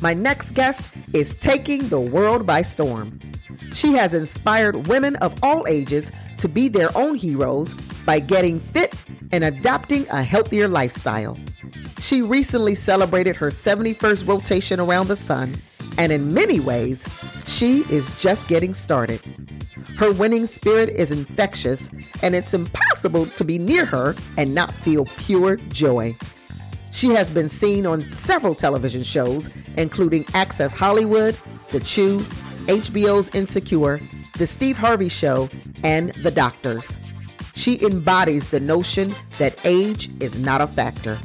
My next guest is taking the world by storm. She has inspired women of all ages to be their own heroes by getting fit and adopting a healthier lifestyle. She recently celebrated her 71st rotation around the sun, and in many ways, she is just getting started. Her winning spirit is infectious, and it's impossible to be near her and not feel pure joy. She has been seen on several television shows, including Access Hollywood, The Chew, HBO's Insecure, The Steve Harvey Show, and The Doctors. She embodies the notion that age is not a factor.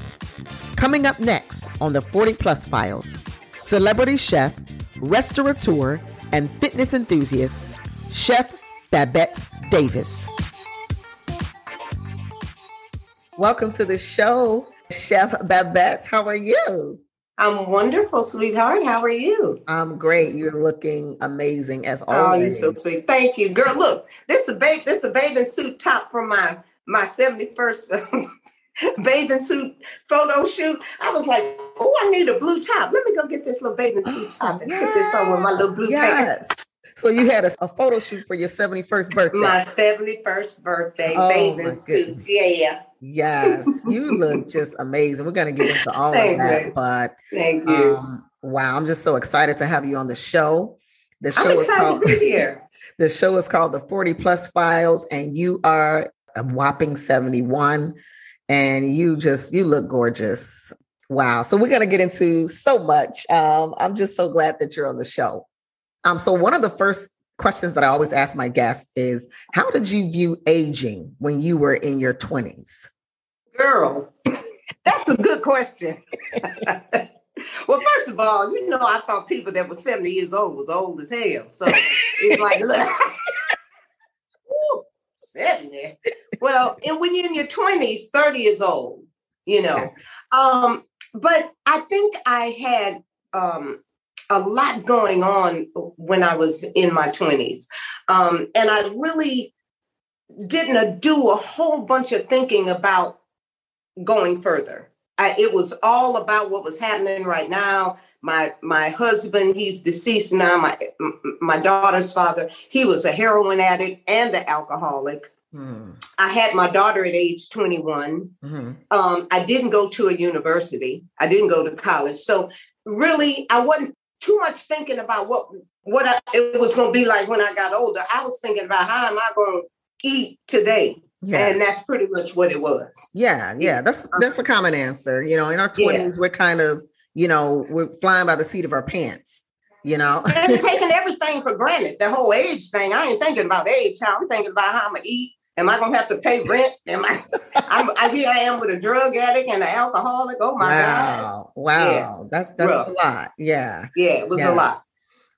Coming up next on the 40 Plus Files, celebrity chef, restaurateur, and fitness enthusiast, Chef Babette Davis. Welcome to the show, Chef Babette. How are you? I'm wonderful, sweetheart. How are you? I'm great. You're looking amazing as always. Oh, you're so sweet. Thank you, girl. Look, this is the ba- this is the bathing suit top from my my 71st bathing suit photo shoot. I was like, oh, I need a blue top. Let me go get this little bathing suit top and yes. put this on with my little blue yes. pants. So you had a, a, photo shoot for your 71st birthday. My 71st birthday oh, bathing suit. Yeah. Yes. You look just amazing. We're gonna get into all of that. You. But thank you. Um, wow, I'm just so excited to have you on the show. The show I'm is called here. the show is called the 40 Plus Files, and you are a whopping 71 and you just you look gorgeous. Wow. So we're going to get into so much. Um, I'm just so glad that you're on the show. Um, so one of the first questions that I always ask my guests is how did you view aging when you were in your 20s? Girl, that's a good question. well, first of all, you know, I thought people that were 70 years old was old as hell. So it's like, look, 70. Well, and when you're in your 20s, 30 years old, you know. Yes. Um, but I think I had um, a lot going on when I was in my 20s. Um, and I really didn't do a whole bunch of thinking about going further. I, it was all about what was happening right now. My my husband, he's deceased now. My my daughter's father, he was a heroin addict and an alcoholic. Mm. I had my daughter at age 21. Mm-hmm. Um, I didn't go to a university. I didn't go to college. So really, I wasn't too much thinking about what what I, it was going to be like when I got older. I was thinking about how am I going to eat today. Yes. And that's pretty much what it was. Yeah, yeah. That's that's a um, common answer. You know, in our 20s, yeah. we're kind of, you know, we're flying by the seat of our pants you know. and taking everything for granted. The whole age thing. I ain't thinking about age. I'm thinking about how I'm gonna eat, Am I gonna have to pay rent? Am I? I'm, I, here I am with a drug addict and an alcoholic. Oh my wow. god! Wow, yeah. that's that's Rough. a lot. Yeah, yeah, it was yeah. a lot.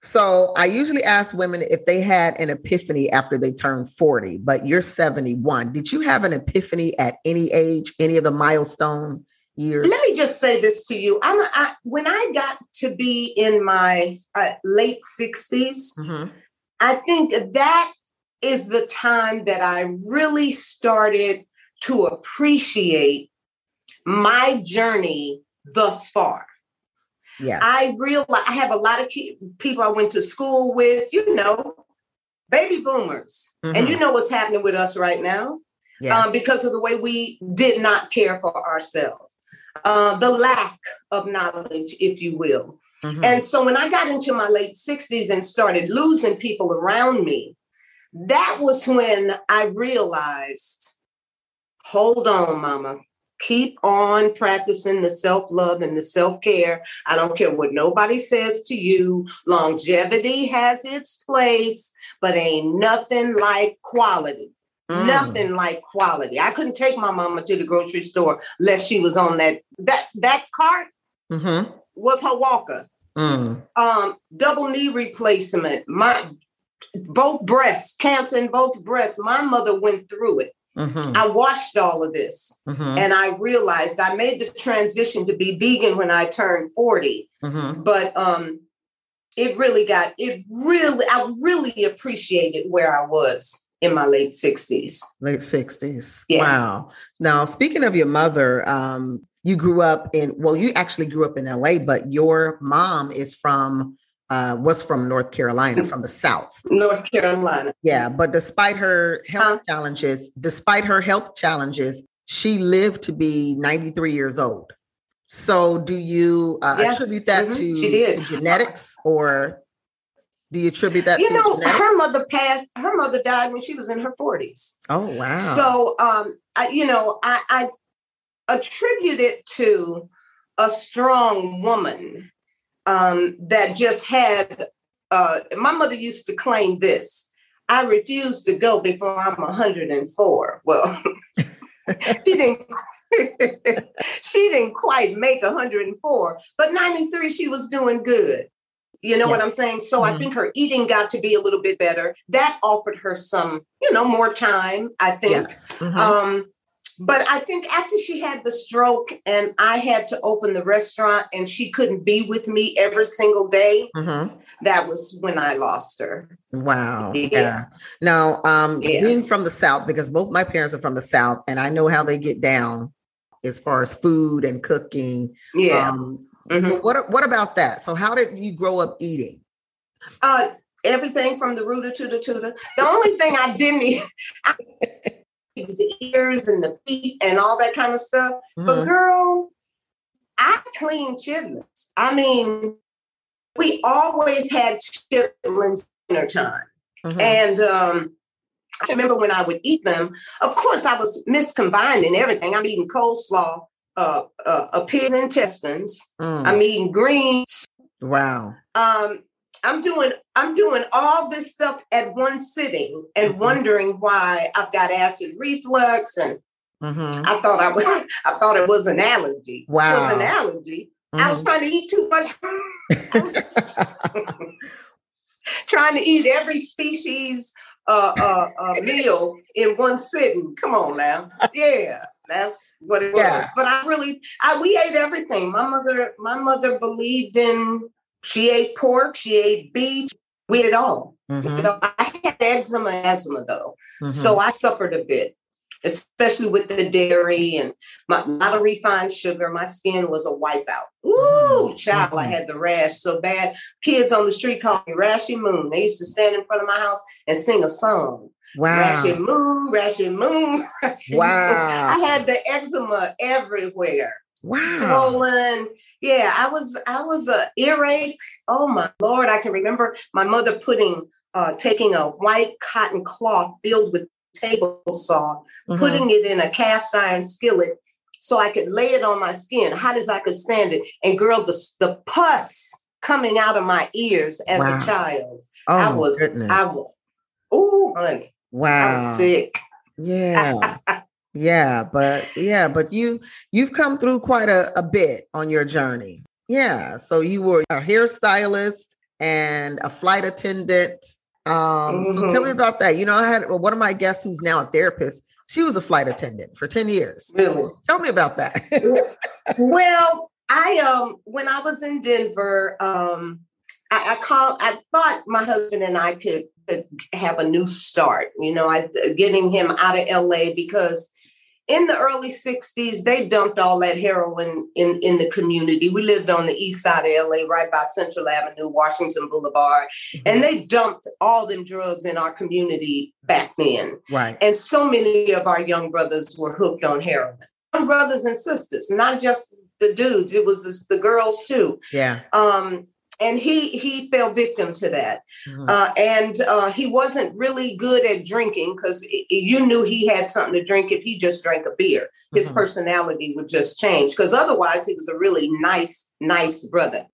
So I usually ask women if they had an epiphany after they turned 40, but you're 71. Did you have an epiphany at any age, any of the milestone years? Let me just say this to you. I'm I, when I got to be in my uh, late 60s, mm-hmm. I think that is the time that I really started to appreciate my journey thus far. Yes. I realize I have a lot of people I went to school with, you know, baby boomers. Mm-hmm. And you know what's happening with us right now yeah. um, because of the way we did not care for ourselves, uh, the lack of knowledge, if you will. Mm-hmm. And so when I got into my late 60s and started losing people around me, that was when I realized hold on, mama. Keep on practicing the self love and the self care. I don't care what nobody says to you. Longevity has its place, but ain't nothing like quality. Mm. Nothing like quality. I couldn't take my mama to the grocery store unless she was on that that that cart mm-hmm. was her walker. Mm. Um, double knee replacement. My both breasts, cancer in both breasts. My mother went through it. Mm-hmm. I watched all of this mm-hmm. and I realized I made the transition to be vegan when I turned 40. Mm-hmm. But um, it really got, it really, I really appreciated where I was in my late 60s. Late 60s. Yeah. Wow. Now, speaking of your mother, um, you grew up in well, you actually grew up in LA, but your mom is from uh, was from North Carolina, from the South. North Carolina. Yeah, but despite her health huh? challenges, despite her health challenges, she lived to be 93 years old. So, do you uh, yeah. attribute that mm-hmm. to, to, genetics, or do you attribute that? You to know, genetics? her mother passed. Her mother died when she was in her 40s. Oh wow! So, um, I, you know, I, I attribute it to a strong woman um, that just had. Uh, my mother used to claim this. I refuse to go before I'm 104. Well, she didn't. she didn't quite make 104, but 93 she was doing good. You know yes. what I'm saying? So mm-hmm. I think her eating got to be a little bit better. That offered her some, you know, more time. I think. Yes. Mm-hmm. Um, but I think after she had the stroke and I had to open the restaurant and she couldn't be with me every single day, mm-hmm. that was when I lost her. Wow. Yeah. yeah. Now, um, yeah. being from the South, because both my parents are from the South and I know how they get down as far as food and cooking. Yeah. Um, mm-hmm. So what, what about that? So how did you grow up eating? Uh, everything from the rooter to the tutor. The only thing I didn't eat, I, the ears and the feet and all that kind of stuff. Mm-hmm. But girl, I clean chitlins. I mean, we always had chitlins dinner time. Mm-hmm. And um, I remember when I would eat them, of course, I was miscombining everything. I'm eating coleslaw, uh, uh, a pig's intestines. Mm. I'm eating greens. Wow. Um, I'm doing I'm doing all this stuff at one sitting and mm-hmm. wondering why I've got acid reflux and mm-hmm. I thought I was I thought it was an allergy. Wow. It was an allergy. Mm-hmm. I was mm-hmm. trying to eat too much. trying to eat every species uh, uh, uh, meal in one sitting. Come on now. Yeah. That's what it yeah. was. But I really, I we ate everything. My mother, my mother believed in she ate pork, she ate beef, we ate all. Mm-hmm. You know, I had eczema, asthma though, mm-hmm. so I suffered a bit, especially with the dairy and my, a lot of refined sugar. My skin was a wipeout. Ooh, mm-hmm. child, I mm-hmm. had the rash so bad. Kids on the street called me Rashy Moon. They used to stand in front of my house and sing a song. Wow. Rashy Moon, Rashy Moon. Rashy wow. Moon. I had the eczema everywhere. Wow. Swollen. Yeah, I was I was uh, earaches. Oh my lord! I can remember my mother putting uh, taking a white cotton cloth filled with table saw, mm-hmm. putting it in a cast iron skillet so I could lay it on my skin, hot as I could stand it. And girl, the the pus coming out of my ears as wow. a child. Oh, I was goodness. I was oh honey. Wow. I was sick. Yeah. Yeah, but yeah, but you you've come through quite a, a bit on your journey. Yeah. So you were a hairstylist and a flight attendant. Um, mm-hmm. so tell me mm-hmm. about that. You know, I had one of my guests who's now a therapist. She was a flight attendant for 10 years. Really? Tell me about that. well, I um when I was in Denver, um I, I called I thought my husband and I could, could have a new start. You know, I getting him out of LA because in the early 60s, they dumped all that heroin in, in the community. We lived on the east side of LA, right by Central Avenue, Washington Boulevard. Mm-hmm. And they dumped all them drugs in our community back then. Right. And so many of our young brothers were hooked on heroin. Young brothers and sisters, not just the dudes, it was the girls too. Yeah. Um, and he he fell victim to that. Mm-hmm. uh, and uh, he wasn't really good at drinking because you knew he had something to drink if he just drank a beer. His mm-hmm. personality would just change because otherwise he was a really nice nice brother.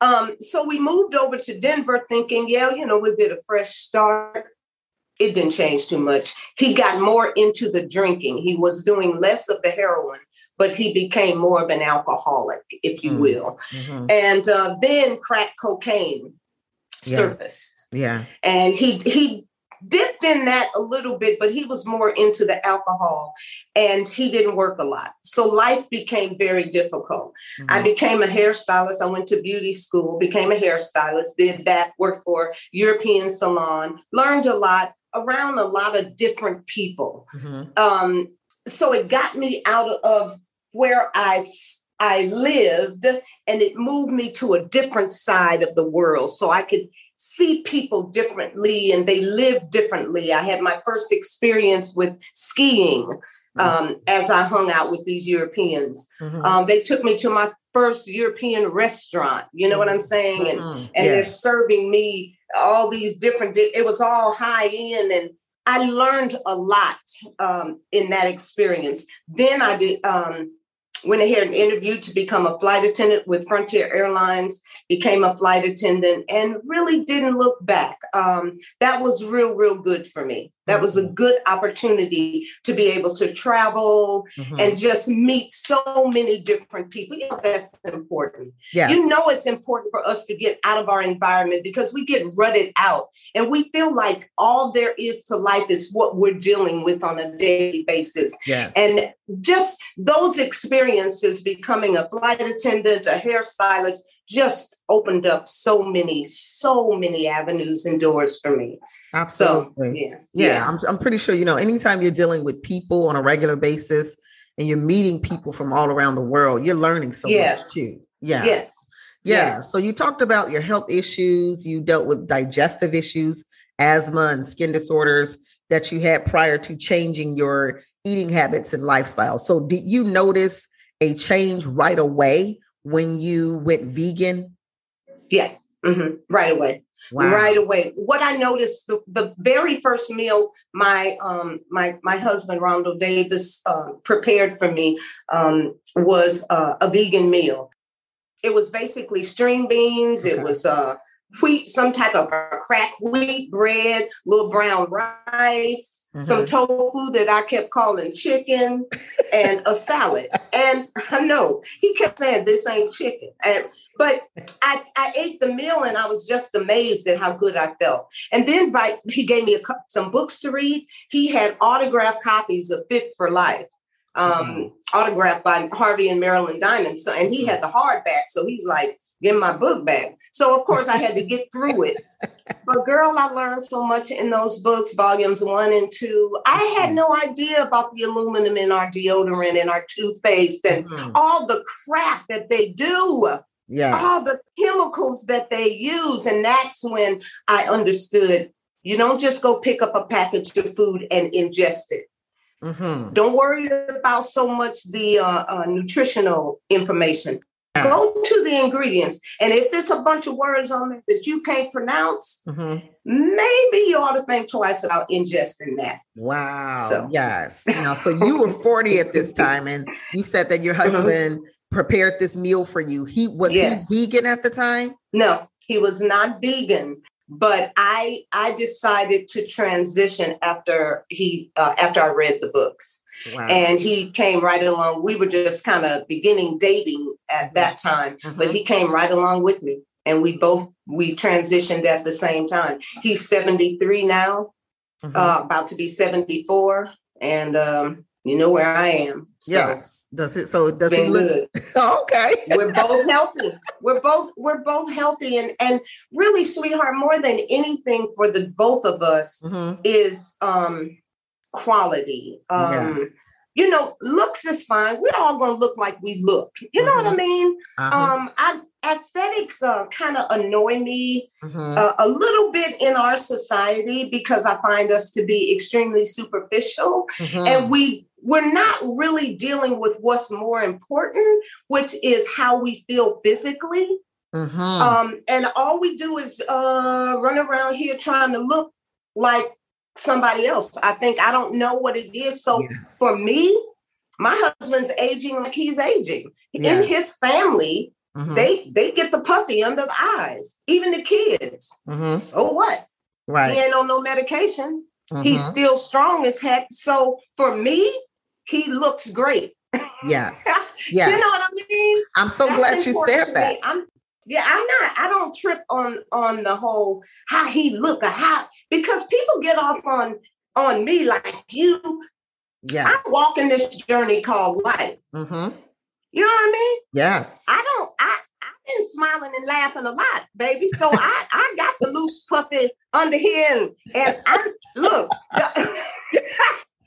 Um, so we moved over to denver thinking yeah you know we'll get a fresh start. It didn't change too much. He got more into the drinking. He was doing less of the heroin but he became more of an alcoholic, if you mm. will. Mm-hmm. And uh, then crack cocaine yeah. surfaced. Yeah. And he he dipped in that a little bit, but he was more into the alcohol and he didn't work a lot. So life became very difficult. Mm-hmm. I became a hairstylist. I went to beauty school, became a hairstylist, did that, worked for European salon, learned a lot around a lot of different people. Mm-hmm. Um, so it got me out of where I I lived, and it moved me to a different side of the world, so I could see people differently and they live differently. I had my first experience with skiing mm-hmm. um, as I hung out with these Europeans. Mm-hmm. Um, they took me to my first European restaurant. You know what I'm saying? And mm-hmm. and they're serving me all these different. It was all high end, and I learned a lot um, in that experience. Then I did. Um, went ahead and interviewed to become a flight attendant with Frontier Airlines, became a flight attendant, and really didn't look back. Um, that was real, real good for me. That was a mm-hmm. good opportunity to be able to travel mm-hmm. and just meet so many different people. You know, that's important. Yes. You know, it's important for us to get out of our environment because we get rutted out and we feel like all there is to life is what we're dealing with on a daily basis. Yes. And just those experiences, becoming a flight attendant, a hairstylist, just opened up so many, so many avenues and doors for me. Absolutely. So, yeah. yeah. Yeah. I'm, I'm pretty sure, you know, anytime you're dealing with people on a regular basis and you're meeting people from all around the world, you're learning so yes. much too. Yeah. Yes. Yeah. So you talked about your health issues, you dealt with digestive issues, asthma and skin disorders that you had prior to changing your eating habits and lifestyle. So did you notice a change right away when you went vegan? Yeah. Mm-hmm. Right away. Wow. Right away. What I noticed the, the very first meal my um my my husband Rondo Davis uh, prepared for me um, was uh, a vegan meal. It was basically string beans. Okay. It was uh, wheat, some type of crack wheat bread, little brown rice, mm-hmm. some tofu that I kept calling chicken, and a salad. And I know he kept saying this ain't chicken. And but I, I ate the meal and I was just amazed at how good I felt. And then by he gave me a, some books to read. He had autographed copies of Fit for Life um, mm-hmm. autographed by Harvey and Marilyn Diamond. So, and he had the hardback. So he's like, get my book back. So of course I had to get through it. But girl, I learned so much in those books, volumes one and two. I had no idea about the aluminum in our deodorant and our toothpaste and mm-hmm. all the crap that they do. Yeah. All the chemicals that they use. And that's when I understood you don't just go pick up a package of food and ingest it. Mm-hmm. Don't worry about so much the uh, uh, nutritional information. Go to the ingredients. And if there's a bunch of words on there that you can't pronounce, mm-hmm. maybe you ought to think twice about ingesting that. Wow. So. Yes. Now, so you were 40 at this time, and you said that your mm-hmm. husband mm-hmm. prepared this meal for you. He was yes. he vegan at the time? No, he was not vegan. But I I decided to transition after he uh, after I read the books. Wow. And he came right along. We were just kind of beginning dating at mm-hmm. that time, mm-hmm. but he came right along with me. And we both we transitioned at the same time. He's 73 now, mm-hmm. uh, about to be 74. And um, you know where I am. So yes. Does it so does he look good? okay. we're both healthy. We're both we're both healthy and and really sweetheart more than anything for the both of us mm-hmm. is um quality. Um, yes. You know, looks is fine. We're all going to look like we look. You know mm-hmm. what I mm-hmm. mean? Uh-huh. Um, I, aesthetics uh, kind of annoy me mm-hmm. uh, a little bit in our society because I find us to be extremely superficial, mm-hmm. and we we're not really dealing with what's more important, which is how we feel physically. Mm-hmm. Um, and all we do is uh, run around here trying to look like somebody else. I think I don't know what it is. So yes. for me, my husband's aging like he's aging. Yes. In his family, mm-hmm. they they get the puppy under the eyes, even the kids. Mm-hmm. So what? Right. He ain't on no medication. Mm-hmm. He's still strong as heck. So for me, he looks great. Yes. Yes. you know what I mean? I'm so That's glad you said that. I'm yeah, I'm not, I don't trip on on the whole how he look or how because people get off on on me like you. Yeah, I'm walking this journey called life. Mm-hmm. You know what I mean? Yes. I don't. I I've been smiling and laughing a lot, baby. So I I got the loose puffy under here, and, and I look. I'm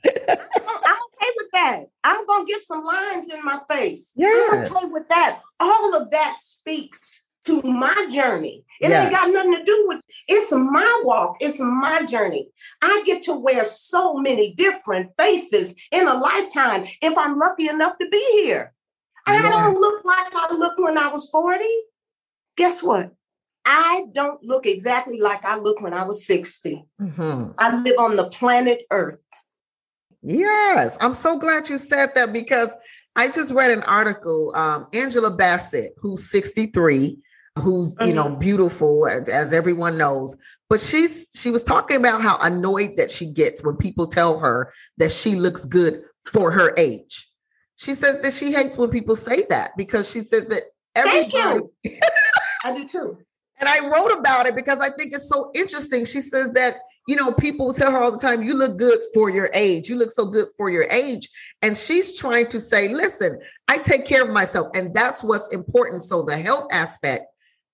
okay with that. I'm gonna get some lines in my face. Yeah. I'm okay with that. All of that speaks to my journey. It yes. ain't got nothing to do with it's my walk, it's my journey. I get to wear so many different faces in a lifetime if I'm lucky enough to be here. Yeah. I don't look like I looked when I was 40. Guess what? I don't look exactly like I look when I was 60. Mm-hmm. I live on the planet Earth. Yes, I'm so glad you said that because I just read an article. Um, Angela Bassett, who's 63, who's you know mm-hmm. beautiful as everyone knows. But she's she was talking about how annoyed that she gets when people tell her that she looks good for her age. She says that she hates when people say that because she says that everybody Thank you. i do too. And i wrote about it because i think it's so interesting. She says that you know people tell her all the time you look good for your age. You look so good for your age. And she's trying to say listen i take care of myself. And that's what's important. So the health aspect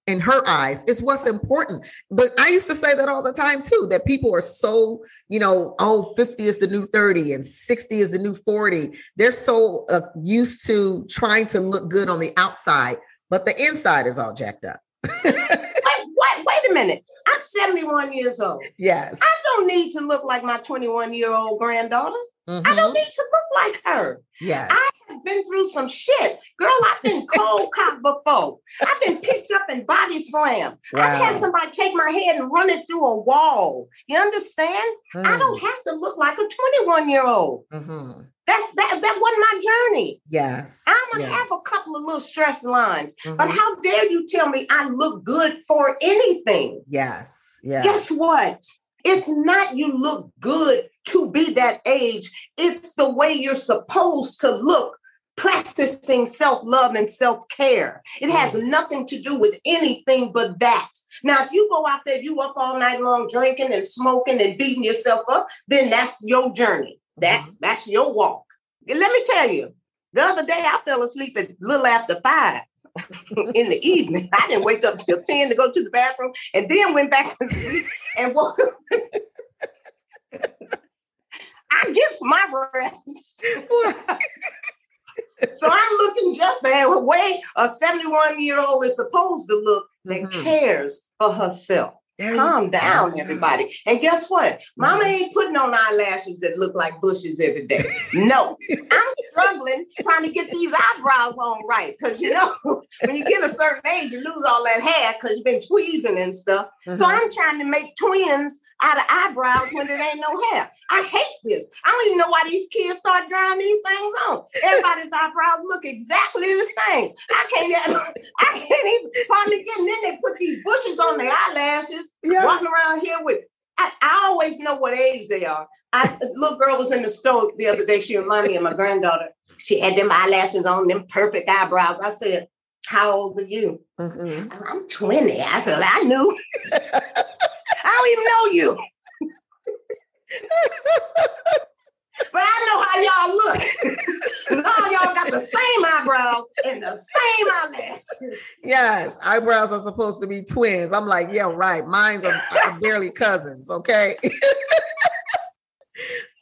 in her eyes is what's important. But I used to say that all the time too, that people are so, you know, oh, 50 is the new 30 and 60 is the new 40. They're so uh, used to trying to look good on the outside, but the inside is all jacked up. wait, wait, wait a minute. I'm 71 years old. Yes. I don't need to look like my 21 year old granddaughter. Mm-hmm. I don't need to look like her. Yes. I have been through some shit. Girl, I've been cold cocked before. I've been picked up and body slammed. Wow. I've had somebody take my head and run it through a wall. You understand? Mm. I don't have to look like a 21 year old. Mm-hmm. That's that that wasn't my journey. Yes. I'm gonna yes. have a couple of little stress lines. Mm-hmm. But how dare you tell me I look good for anything? Yes. Yes. Guess what? It's not you look good to be that age. It's the way you're supposed to look, practicing self love and self care. It has mm. nothing to do with anything but that. Now, if you go out there, you up all night long drinking and smoking and beating yourself up, then that's your journey. That mm-hmm. that's your walk. And let me tell you, the other day I fell asleep at a little after five. in the evening. I didn't wake up till 10 to go to the bathroom and then went back to sleep and woke up. I get my rest. so I'm looking just the way a 71 year old is supposed to look that mm-hmm. cares for herself. There Calm down, everybody. And guess what? Mama ain't putting on eyelashes that look like bushes every day. No, I'm struggling trying to get these eyebrows on right. Because you know, when you get a certain age, you lose all that hair because you've been tweezing and stuff. Mm-hmm. So I'm trying to make twins out of eyebrows when there ain't no hair. I hate this. I don't even know why these kids start drawing these things on. Everybody's eyebrows look exactly the same. I can't, I can't even hardly get. And then they put these bushes on their eyelashes, yeah. walking around here with. I, I always know what age they are. I little girl was in the store the other day. She reminded me of my granddaughter. She had them eyelashes on, them perfect eyebrows. I said, "How old are you?" Mm-hmm. I'm 20. I said, "I knew." I don't even know you. but I know how y'all look. all y'all got the same eyebrows and the same eyelashes. Yes, eyebrows are supposed to be twins. I'm like, yeah, right. Mine are, are barely cousins, okay?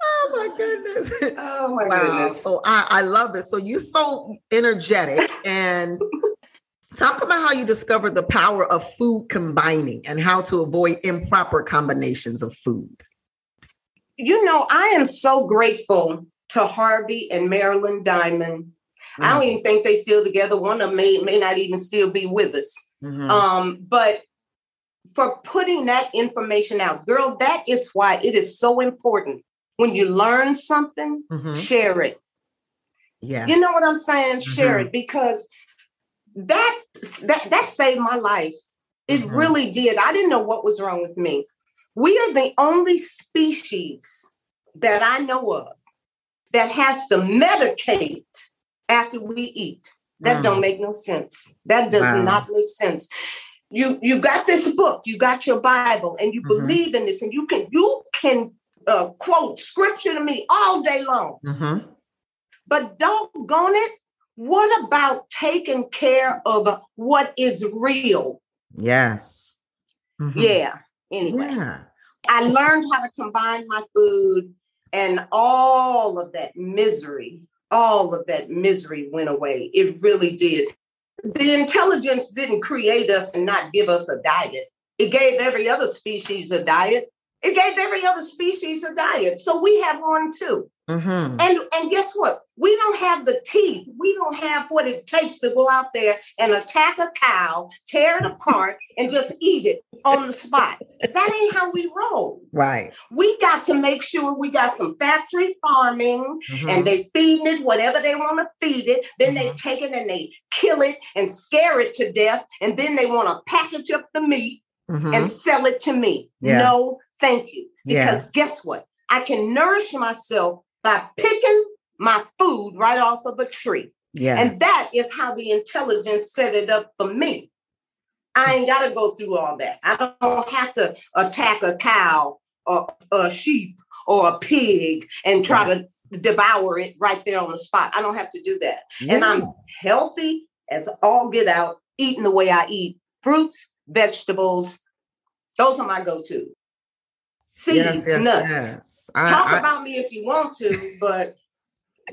oh my goodness. Oh my wow. goodness. So I, I love it. So you're so energetic and Talk about how you discovered the power of food combining and how to avoid improper combinations of food. You know, I am so grateful to Harvey and Marilyn Diamond. Mm-hmm. I don't even think they still together. One of them may, may not even still be with us. Mm-hmm. Um, but for putting that information out, girl, that is why it is so important. When you learn something, mm-hmm. share it. Yeah. You know what I'm saying? Share mm-hmm. it because that that that saved my life. It mm-hmm. really did. I didn't know what was wrong with me. We are the only species that I know of that has to medicate after we eat. That mm. don't make no sense. That does wow. not make sense. You you got this book, you got your Bible, and you mm-hmm. believe in this, and you can you can uh, quote scripture to me all day long. Mm-hmm. But doggone it, what about taking care of what is real? Yes. Mm-hmm. Yeah. Anyway, yeah. I learned how to combine my food and all of that misery all of that misery went away. It really did. The intelligence didn't create us and not give us a diet. It gave every other species a diet. It gave every other species a diet. So we have one too. Mm-hmm. And and guess what? We don't have the teeth. We don't have what it takes to go out there and attack a cow, tear it apart, and just eat it on the spot. That ain't how we roll. Right. We got to make sure we got some factory farming mm-hmm. and they feeding it whatever they want to feed it. Then mm-hmm. they take it and they kill it and scare it to death. And then they want to package up the meat mm-hmm. and sell it to me. Yeah. No, thank you. Because yeah. guess what? I can nourish myself by picking my food right off of a tree. Yeah. And that is how the intelligence set it up for me. I ain't got to go through all that. I don't have to attack a cow or a sheep or a pig and try to devour it right there on the spot. I don't have to do that. Yeah. And I'm healthy as all get out, eating the way I eat fruits, vegetables. Those are my go to seeds, yes, yes, nuts. Yes. I, Talk I, about me if you want to, but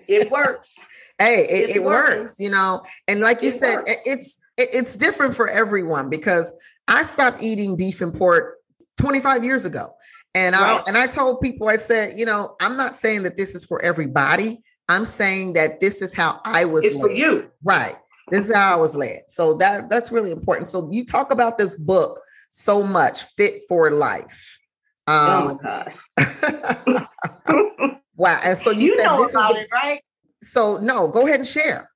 it works. hey, it, it works, you know. And like you it said, works. it's it, it's different for everyone because I stopped eating beef and pork 25 years ago. And right. I and I told people, I said, you know, I'm not saying that this is for everybody. I'm saying that this is how I was. It's led. for you, right? This is how I was led. So that that's really important. So you talk about this book so much, fit for life. Um, oh my gosh! wow. And so you, you said know this about is the, it, right? So no, go ahead and share.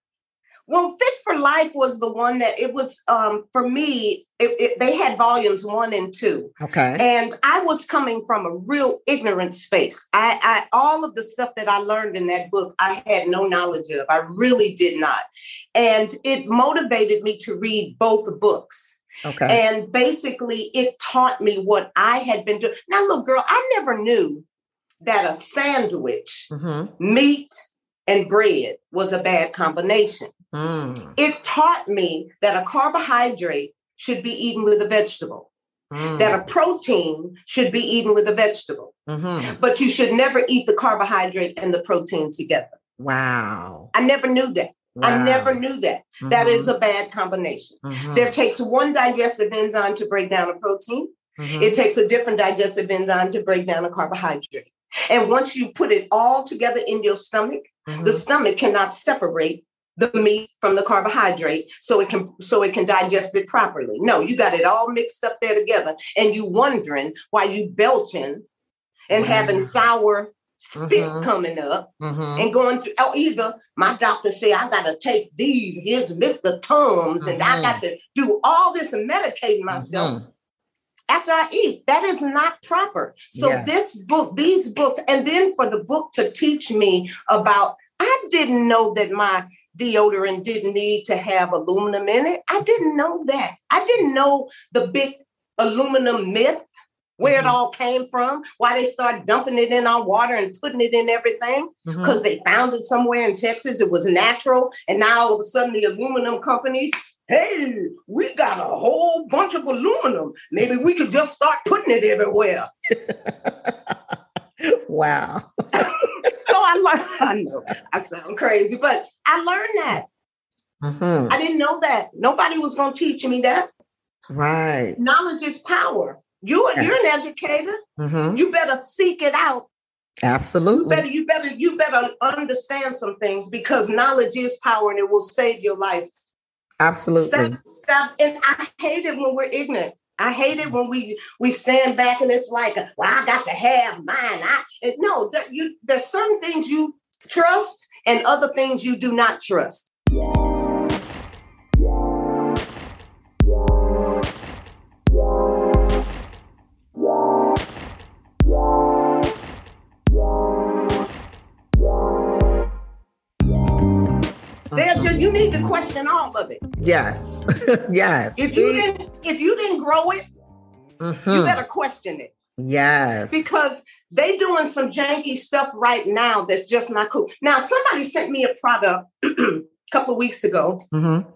Well, Fit for Life was the one that it was um, for me. It, it, they had volumes one and two. Okay. And I was coming from a real ignorant space. I, I all of the stuff that I learned in that book, I had no knowledge of. I really did not, and it motivated me to read both books. Okay. And basically, it taught me what I had been doing. Now, look, girl, I never knew that a sandwich, mm-hmm. meat, and bread was a bad combination. Mm. It taught me that a carbohydrate should be eaten with a vegetable, mm. that a protein should be eaten with a vegetable, mm-hmm. but you should never eat the carbohydrate and the protein together. Wow. I never knew that. Wow. I never knew that. Mm-hmm. that is mm-hmm. a bad combination. Mm-hmm. There takes one digestive enzyme to break down a protein. Mm-hmm. It takes a different digestive enzyme to break down a carbohydrate. And once you put it all together in your stomach, the mm-hmm. stomach cannot separate the meat from the carbohydrate so it can so it can digest it properly. No, you got it all mixed up there together and you wondering why you belching and having sour spit mm-hmm. coming up mm-hmm. and going to oh, either my doctor say I gotta take these, here's Mr. Tums, and I got mm-hmm. to do all this and medicate myself mm-hmm. After I eat. That is not proper. So yeah. this book, these books, and then for the book to teach me about, I didn't know that my deodorant didn't need to have aluminum in it. I didn't know that. I didn't know the big aluminum myth where mm-hmm. it all came from, why they started dumping it in our water and putting it in everything, because mm-hmm. they found it somewhere in Texas. It was natural. And now all of a sudden, the aluminum companies, hey, we got a whole bunch of aluminum. Maybe we could just start putting it everywhere. wow. so I learned, I know I sound crazy, but I learned that. Mm-hmm. I didn't know that. Nobody was going to teach me that. Right. Knowledge is power. You you're an educator. Mm-hmm. You better seek it out. Absolutely. You better you better you better understand some things because knowledge is power and it will save your life. Absolutely. Stop, stop. And I hate it when we're ignorant. I hate it when we we stand back and it's like, well, I got to have mine. I no, that you there's certain things you trust and other things you do not trust. You need to question all of it. Yes. yes. If you didn't if you didn't grow it, mm-hmm. you better question it. Yes. Because they doing some janky stuff right now that's just not cool. Now, somebody sent me a product a couple of weeks ago, mm-hmm.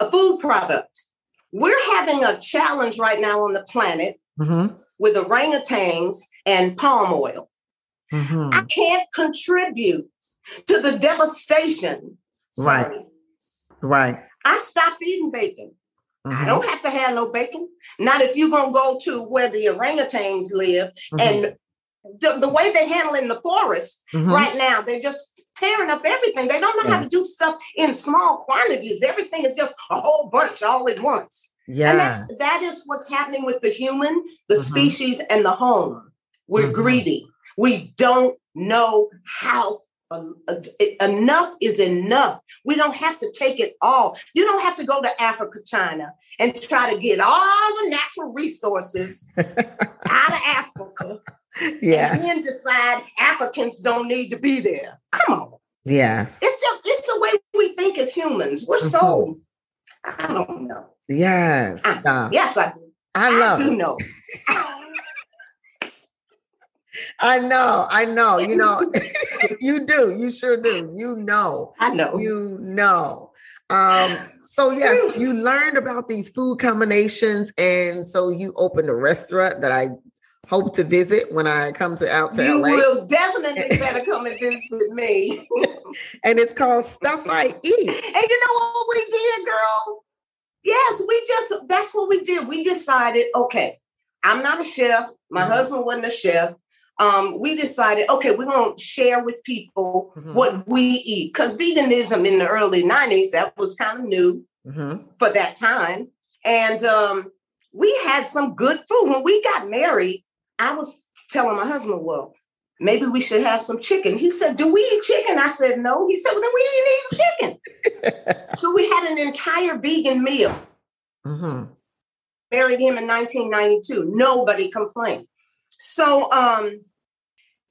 a food product. We're having a challenge right now on the planet mm-hmm. with orangutans and palm oil. Mm-hmm. I can't contribute to the devastation. Sorry. Right. Right. I stopped eating bacon. Mm-hmm. I don't have to have no bacon. Not if you're gonna go to where the orangutans live mm-hmm. and the, the, way they handle in the forest mm-hmm. right now, they're just tearing up everything. They don't know yes. how to do stuff in small quantities. Everything is just a whole bunch all at once. Yeah, and that's, that is what's happening with the human, the mm-hmm. species, and the home. We're mm-hmm. greedy. We don't know how enough is enough. We don't have to take it all. You don't have to go to Africa, China, and try to get all the natural resources out of Africa. Yeah. And then decide Africans don't need to be there. Come on. Yes. It's just it's the way we think as humans. We're so mm-hmm. I don't know. Yes. I, uh, yes, I do. I, I do know. I know, I know. You know, you do. You sure do. You know. I know. You know. Um, so yes, you learned about these food combinations, and so you opened a restaurant that I hope to visit when I come to out to you LA. You will definitely better come and visit me. and it's called Stuff I Eat. And you know what we did, girl? Yes, we just that's what we did. We decided, okay, I'm not a chef. My mm-hmm. husband wasn't a chef um, we decided, okay, we're going to share with people mm-hmm. what we eat. Because veganism in the early 90s, that was kind of new mm-hmm. for that time. And um, we had some good food. When we got married, I was telling my husband, well, maybe we should have some chicken. He said, Do we eat chicken? I said, No. He said, Well, then we didn't eat chicken. so we had an entire vegan meal. Mm-hmm. Married him in 1992. Nobody complained. So um,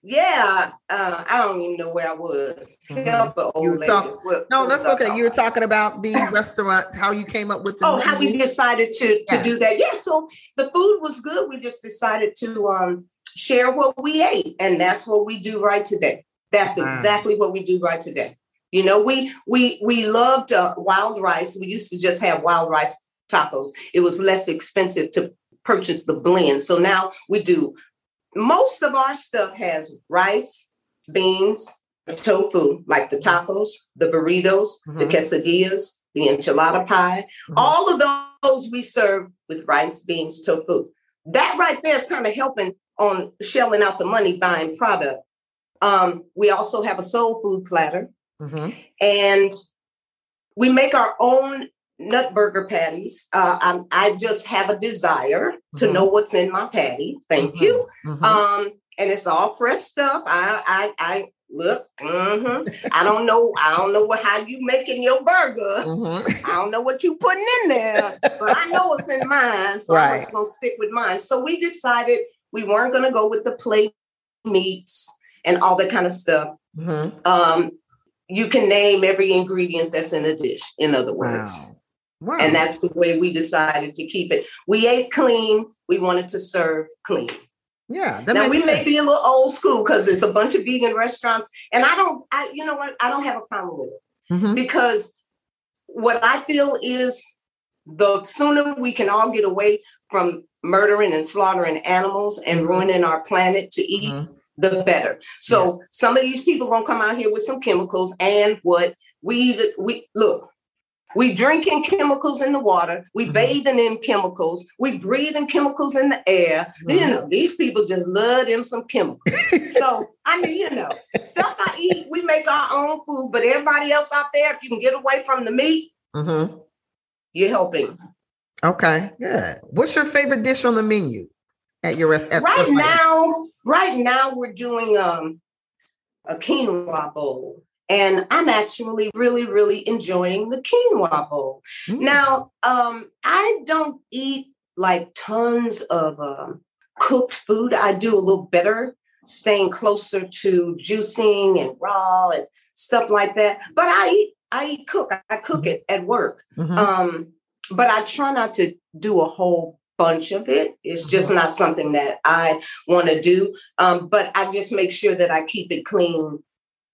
yeah, uh, I don't even know where I was. Mm-hmm. you were talking. no, that's okay. You were talking about the restaurant, how you came up with the. Oh, menu. how we decided to to yes. do that. Yeah, so the food was good. We just decided to um, share what we ate, and that's what we do right today. That's exactly what we do right today. You know, we we we loved uh, wild rice. We used to just have wild rice tacos. It was less expensive to purchase the blend. So now we do most of our stuff has rice, beans, tofu, like the tacos, the burritos, mm-hmm. the quesadillas, the enchilada pie. Mm-hmm. All of those we serve with rice, beans, tofu. That right there is kind of helping on shelling out the money buying product. Um, we also have a soul food platter, mm-hmm. and we make our own nut burger patties. Uh, i just have a desire to mm-hmm. know what's in my patty. Thank mm-hmm. you. Mm-hmm. Um, and it's all fresh stuff. I, I, I look. Mm-hmm. I don't know. I don't know what how you making your burger. Mm-hmm. I don't know what you putting in there, but I know what's in mine, so right. I'm just gonna stick with mine. So we decided we weren't gonna go with the plate meats and all that kind of stuff. Mm-hmm. Um, you can name every ingredient that's in a dish. In other words. Wow. Wow. And that's the way we decided to keep it. We ate clean. We wanted to serve clean. Yeah. now we sense. may be a little old school because there's a bunch of vegan restaurants, and I don't. I you know what? I don't have a problem with it mm-hmm. because what I feel is the sooner we can all get away from murdering and slaughtering animals and mm-hmm. ruining our planet to eat, mm-hmm. the better. So yeah. some of these people gonna come out here with some chemicals and what we we look we drinking chemicals in the water. We mm-hmm. bathing in chemicals. We breathing chemicals in the air. Mm-hmm. You know, these people just love them some chemicals. so I mean, you know, stuff I eat, we make our own food. But everybody else out there, if you can get away from the meat, mm-hmm. you're helping. Okay, good. What's your favorite dish on the menu at your restaurant? Right now, right now we're doing um a quinoa bowl and I'm actually really, really enjoying the quinoa bowl. Mm. Now, um, I don't eat like tons of um, cooked food. I do a little better, staying closer to juicing and raw and stuff like that. But I eat, I eat cook. I cook it at work. Mm-hmm. Um, but I try not to do a whole bunch of it. It's just mm-hmm. not something that I want to do. Um, but I just make sure that I keep it clean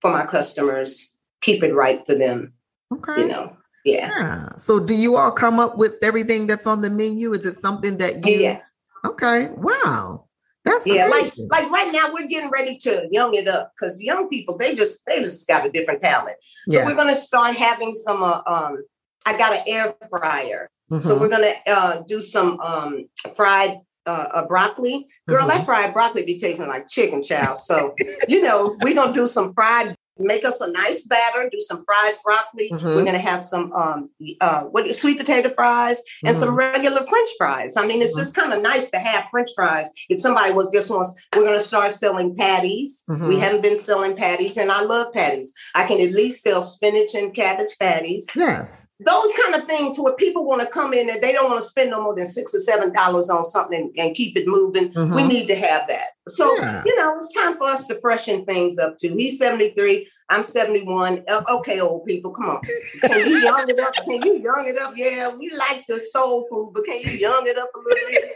for my customers, keep it right for them. Okay. You know, yeah. yeah. So do you all come up with everything that's on the menu? Is it something that you Yeah. Okay. Wow. That's yeah, amazing. like like right now we're getting ready to young it up because young people they just they just got a different palate. So yeah. we're gonna start having some. Uh, um, I got an air fryer, mm-hmm. so we're gonna uh, do some um, fried uh, uh, broccoli. Girl, mm-hmm. that fried broccoli be tasting like chicken chow. So you know we're gonna do some fried make us a nice batter, do some fried broccoli. Mm-hmm. We're going to have some um, uh, what sweet potato fries and mm-hmm. some regular French fries. I mean, it's mm-hmm. just kind of nice to have French fries. If somebody was just wants, we're going to start selling patties. We mm-hmm. haven't been selling patties, and I love patties. I can at least sell spinach and cabbage patties. Yes, those kind of things where people want to come in and they don't want to spend no more than six or seven dollars on something and, and, keep it moving. We mm-hmm. need to have that. So yeah. you know, it's time for us to freshen things up too. He's seventy three. I'm 71. Okay, old people, come on. Can you young it up? Can you young it up? Yeah, we like the soul food, but can you young it up a little bit?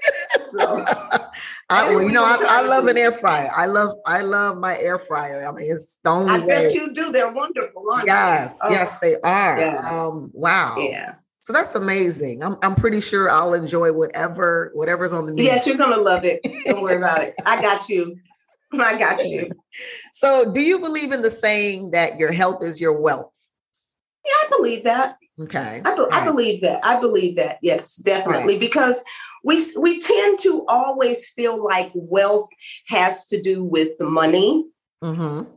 So, I, well, you know, I, I, love an air fryer. I love, I love my air fryer. I mean, it's the only I way. bet you do. They're wonderful. yes, oh, yes, they are. Yeah. Um, wow. Yeah. So that's amazing. I'm, I'm pretty sure I'll enjoy whatever whatever's on the menu. Yes, you're gonna love it. Don't worry about it. I got you. I got you. So, do you believe in the saying that your health is your wealth? Yeah, I believe that. Okay. I, be- right. I believe that. I believe that. Yes, definitely. Right. Because we we tend to always feel like wealth has to do with the money. Mm-hmm.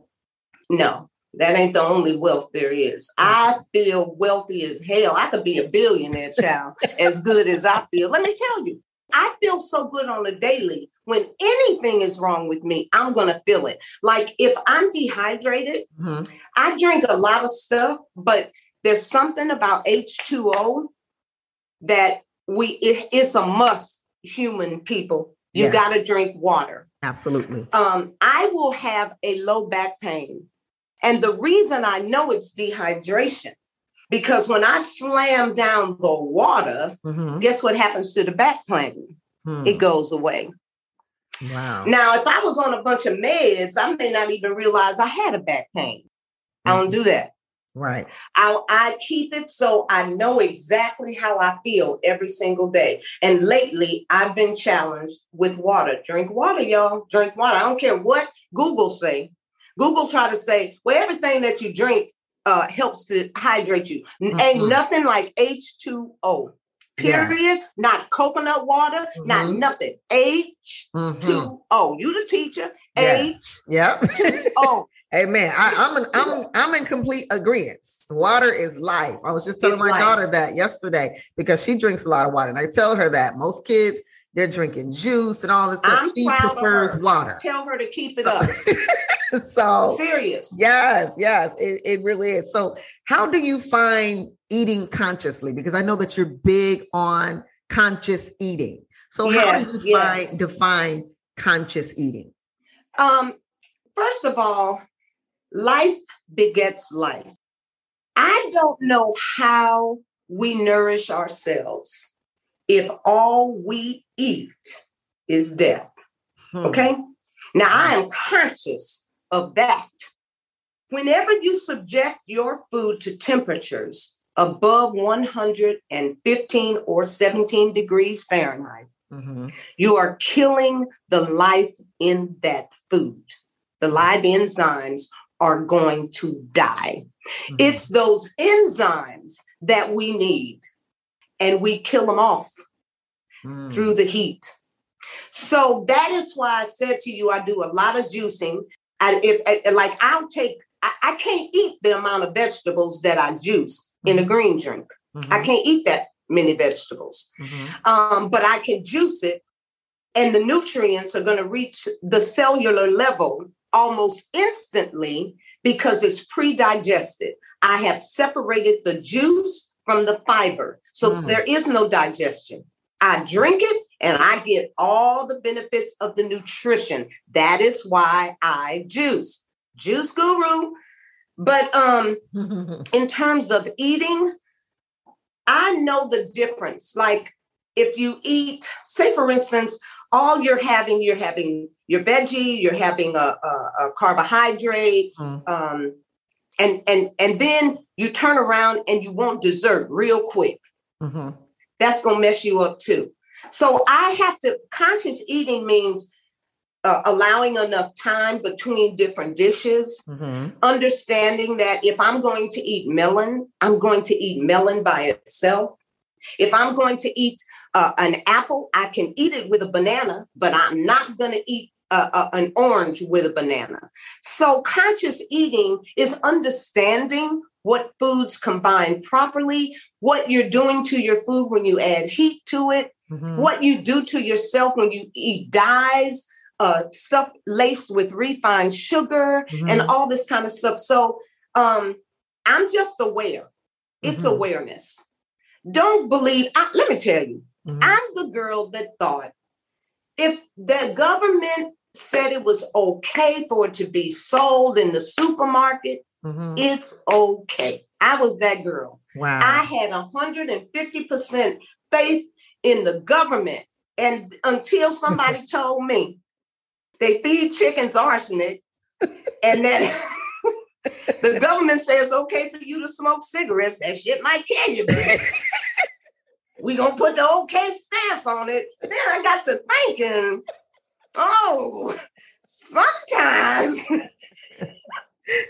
No, that ain't the only wealth there is. I feel wealthy as hell. I could be a billionaire child as good as I feel. Let me tell you, I feel so good on a daily. When anything is wrong with me, I'm going to feel it. Like if I'm dehydrated, mm-hmm. I drink a lot of stuff, but there's something about H2O that we it, it's a must human people. You yes. got to drink water. Absolutely. Um I will have a low back pain. And the reason I know it's dehydration because when I slam down the water, mm-hmm. guess what happens to the back pain? Hmm. It goes away. Wow. Now, if I was on a bunch of meds, I may not even realize I had a back pain. Mm-hmm. I don't mm-hmm. do that. Right. I, I keep it so I know exactly how I feel every single day. And lately, I've been challenged with water. Drink water, y'all. Drink water. I don't care what Google say. Google try to say, well, everything that you drink uh, helps to hydrate you. Mm-hmm. Ain't nothing like H2O. Period. Yeah. Not coconut water, mm-hmm. not nothing. H mm-hmm. 2 O. You the teacher. Yes. H yep. O. Amen. I, I'm in, I'm I'm in complete agreement. Water is life. I was just telling it's my life. daughter that yesterday because she drinks a lot of water, and I tell her that most kids they're drinking juice and all this stuff. she prefers water. Tell her to keep it up. so serious. Yes, yes, it, it really is. So, how do you find eating consciously? Because I know that you're big on conscious eating. So, yes, how do you yes. find, define conscious eating? Um, first of all, life begets life. I don't know how we nourish ourselves if all we eat is death. Hmm. Okay? Now, I am conscious of that. Whenever you subject your food to temperatures above 115 or 17 degrees Fahrenheit, mm-hmm. you are killing the life in that food. The live enzymes are going to die. Mm-hmm. It's those enzymes that we need, and we kill them off mm. through the heat. So that is why I said to you, I do a lot of juicing I, if, like I'll take, I, I, can't eat the amount of vegetables that I juice mm-hmm. in a mm-hmm. green drink. Mm-hmm. I can't eat that many vegetables, mm-hmm. um, but I can juice it, and the nutrients are going to reach the cellular level almost instantly because it's pre-digested. I have separated the juice from the fiber, so mm. there is no digestion. I drink it and I get all the benefits of the nutrition. That is why I juice. Juice guru. But um in terms of eating, I know the difference. Like if you eat, say for instance, all you're having, you're having your veggie, you're having a, a, a carbohydrate, mm. um, and and and then you turn around and you want dessert real quick. Mm-hmm that's going to mess you up too. So I have to, conscious eating means uh, allowing enough time between different dishes, mm-hmm. understanding that if I'm going to eat melon, I'm going to eat melon by itself. If I'm going to eat uh, an apple, I can eat it with a banana, but I'm not going to eat uh, uh, an orange with a banana. So, conscious eating is understanding what foods combine properly, what you're doing to your food when you add heat to it, mm-hmm. what you do to yourself when you eat dyes, uh, stuff laced with refined sugar, mm-hmm. and all this kind of stuff. So um, I'm just aware. It's mm-hmm. awareness. Don't believe. I, let me tell you, mm-hmm. I'm the girl that thought if the government said it was okay for it to be sold in the supermarket, mm-hmm. it's okay. I was that girl. Wow. I had 150% faith in the government. And until somebody told me they feed chickens arsenic and then the government says okay for you to smoke cigarettes, that shit might kill you. we gonna put the okay stamp on it. Then I got to thinking, oh, sometimes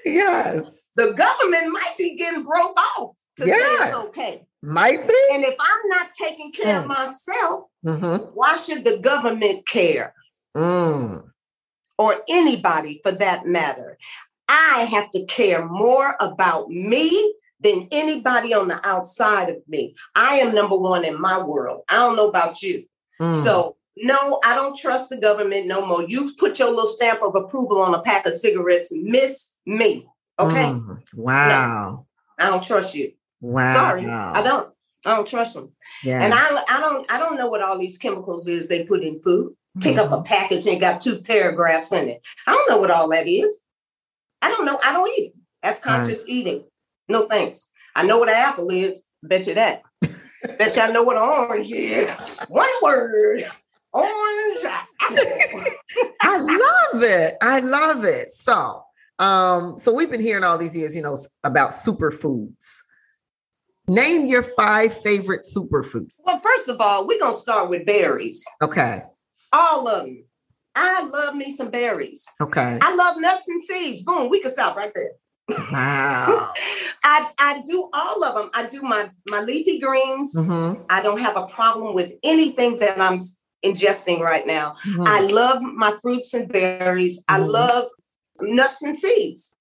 yes. The government might be getting broke off to yes. say it's okay. Might be. And if I'm not taking care mm. of myself, mm-hmm. why should the government care? Mm. Or anybody for that matter. I have to care more about me than anybody on the outside of me. I am number one in my world. I don't know about you. Mm. So no, I don't trust the government no more. You put your little stamp of approval on a pack of cigarettes, miss me. Okay. Mm, wow. No, I don't trust you. Wow. Sorry, I don't. I don't trust them. Yeah. And I, I don't, I don't know what all these chemicals is they put in food. Pick mm-hmm. up a mm-hmm. package and got two paragraphs in it. I don't know what all that is. I don't know. I don't eat. That's conscious right. eating. No thanks. I know what an apple is. Bet you that. Bet you I know what an orange is. One word orange I love it. I love it. So, um, so we've been hearing all these years, you know, about superfoods. Name your five favorite superfoods. Well, first of all, we're gonna start with berries. Okay. All of them. I love me some berries. Okay. I love nuts and seeds. Boom, we can stop right there. Wow. I, I do all of them. I do my my leafy greens. Mm-hmm. I don't have a problem with anything that I'm ingesting right now. Mm-hmm. I love my fruits and berries. Mm-hmm. I love nuts and seeds.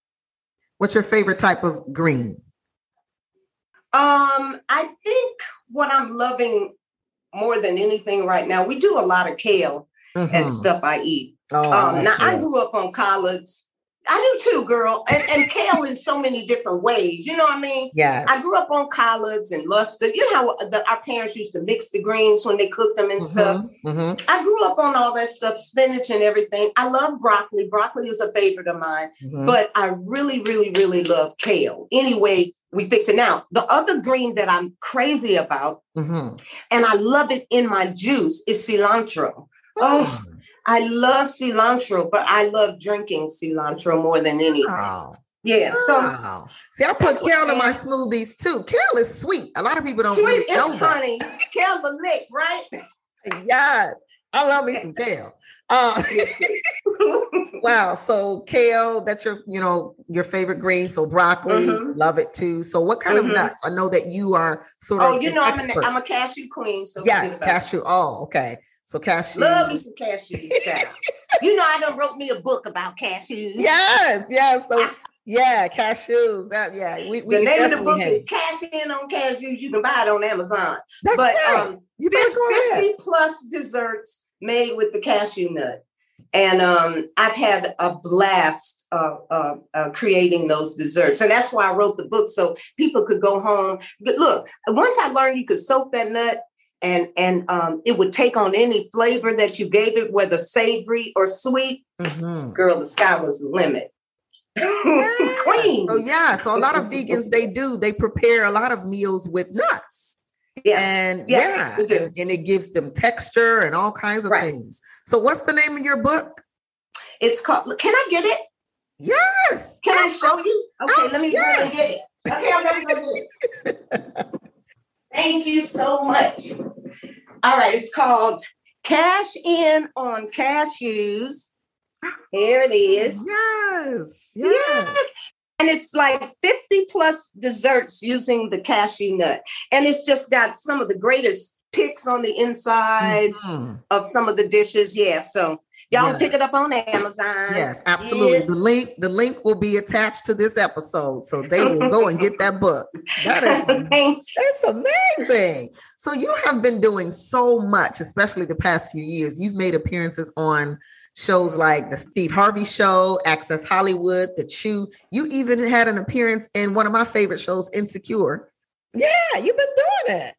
What's your favorite type of green? Um, I think what I'm loving more than anything right now, we do a lot of kale mm-hmm. and stuff I eat. Oh, um, now I grew up on collards I do too, girl. And, and kale in so many different ways. You know what I mean? Yes. I grew up on collards and mustard. You know how the, our parents used to mix the greens when they cooked them and mm-hmm, stuff. Mm-hmm. I grew up on all that stuff, spinach and everything. I love broccoli. Broccoli is a favorite of mine. Mm-hmm. But I really, really, really love kale. Anyway, we fix it now. The other green that I'm crazy about, mm-hmm. and I love it in my juice, is cilantro. Oh, I love cilantro, but I love drinking cilantro more than anything. Oh. Yeah. So wow. see, I put kale in my smoothies too. Kale is sweet. A lot of people don't sweet really know honey. Kale the lick, right? yes. I love me some kale. Uh, wow. So kale, that's your, you know, your favorite green. So broccoli, mm-hmm. love it too. So what kind mm-hmm. of nuts? I know that you are sort oh, of. Oh, you know, I'm, an, I'm, a cashew queen. So yeah, cashew. Oh, okay. So cashews. Love me some cashews, you know, I done wrote me a book about cashews. Yes, yes. So yeah, cashews. That yeah. We, we the name of the book have. is Cash In on Cashews. You can buy it on Amazon. That's but right. um you better go 50 ahead. plus desserts made with the cashew nut. And um, I've had a blast uh, uh, uh, creating those desserts. And that's why I wrote the book so people could go home. Look, once I learned you could soak that nut and and um, it would take on any flavor that you gave it, whether savory or sweet. Mm-hmm. Girl, the sky was the limit. Queen. So yeah, so a lot of vegans they do they prepare a lot of meals with nuts. Yeah. And yeah, and, and, it gives them texture and all kinds of right. things. So what's the name of your book? It's called Can I get it? Yes. Can I show you? Okay, oh, let me yes. get it. Okay, I'm gonna go get it. Thank you so much. All right, it's called Cash In on Cashews Here it is. Yes. Yes. yes. And it's like 50 plus desserts using the cashew nut. And it's just got some of the greatest picks on the inside mm-hmm. of some of the dishes. Yeah. So Y'all yes. pick it up on Amazon. Yes, absolutely. The link, the link will be attached to this episode, so they will go and get that book. That is It's amazing. So you have been doing so much, especially the past few years. You've made appearances on shows like the Steve Harvey Show, Access Hollywood, The Chew. You even had an appearance in one of my favorite shows, Insecure. Yeah, you've been doing it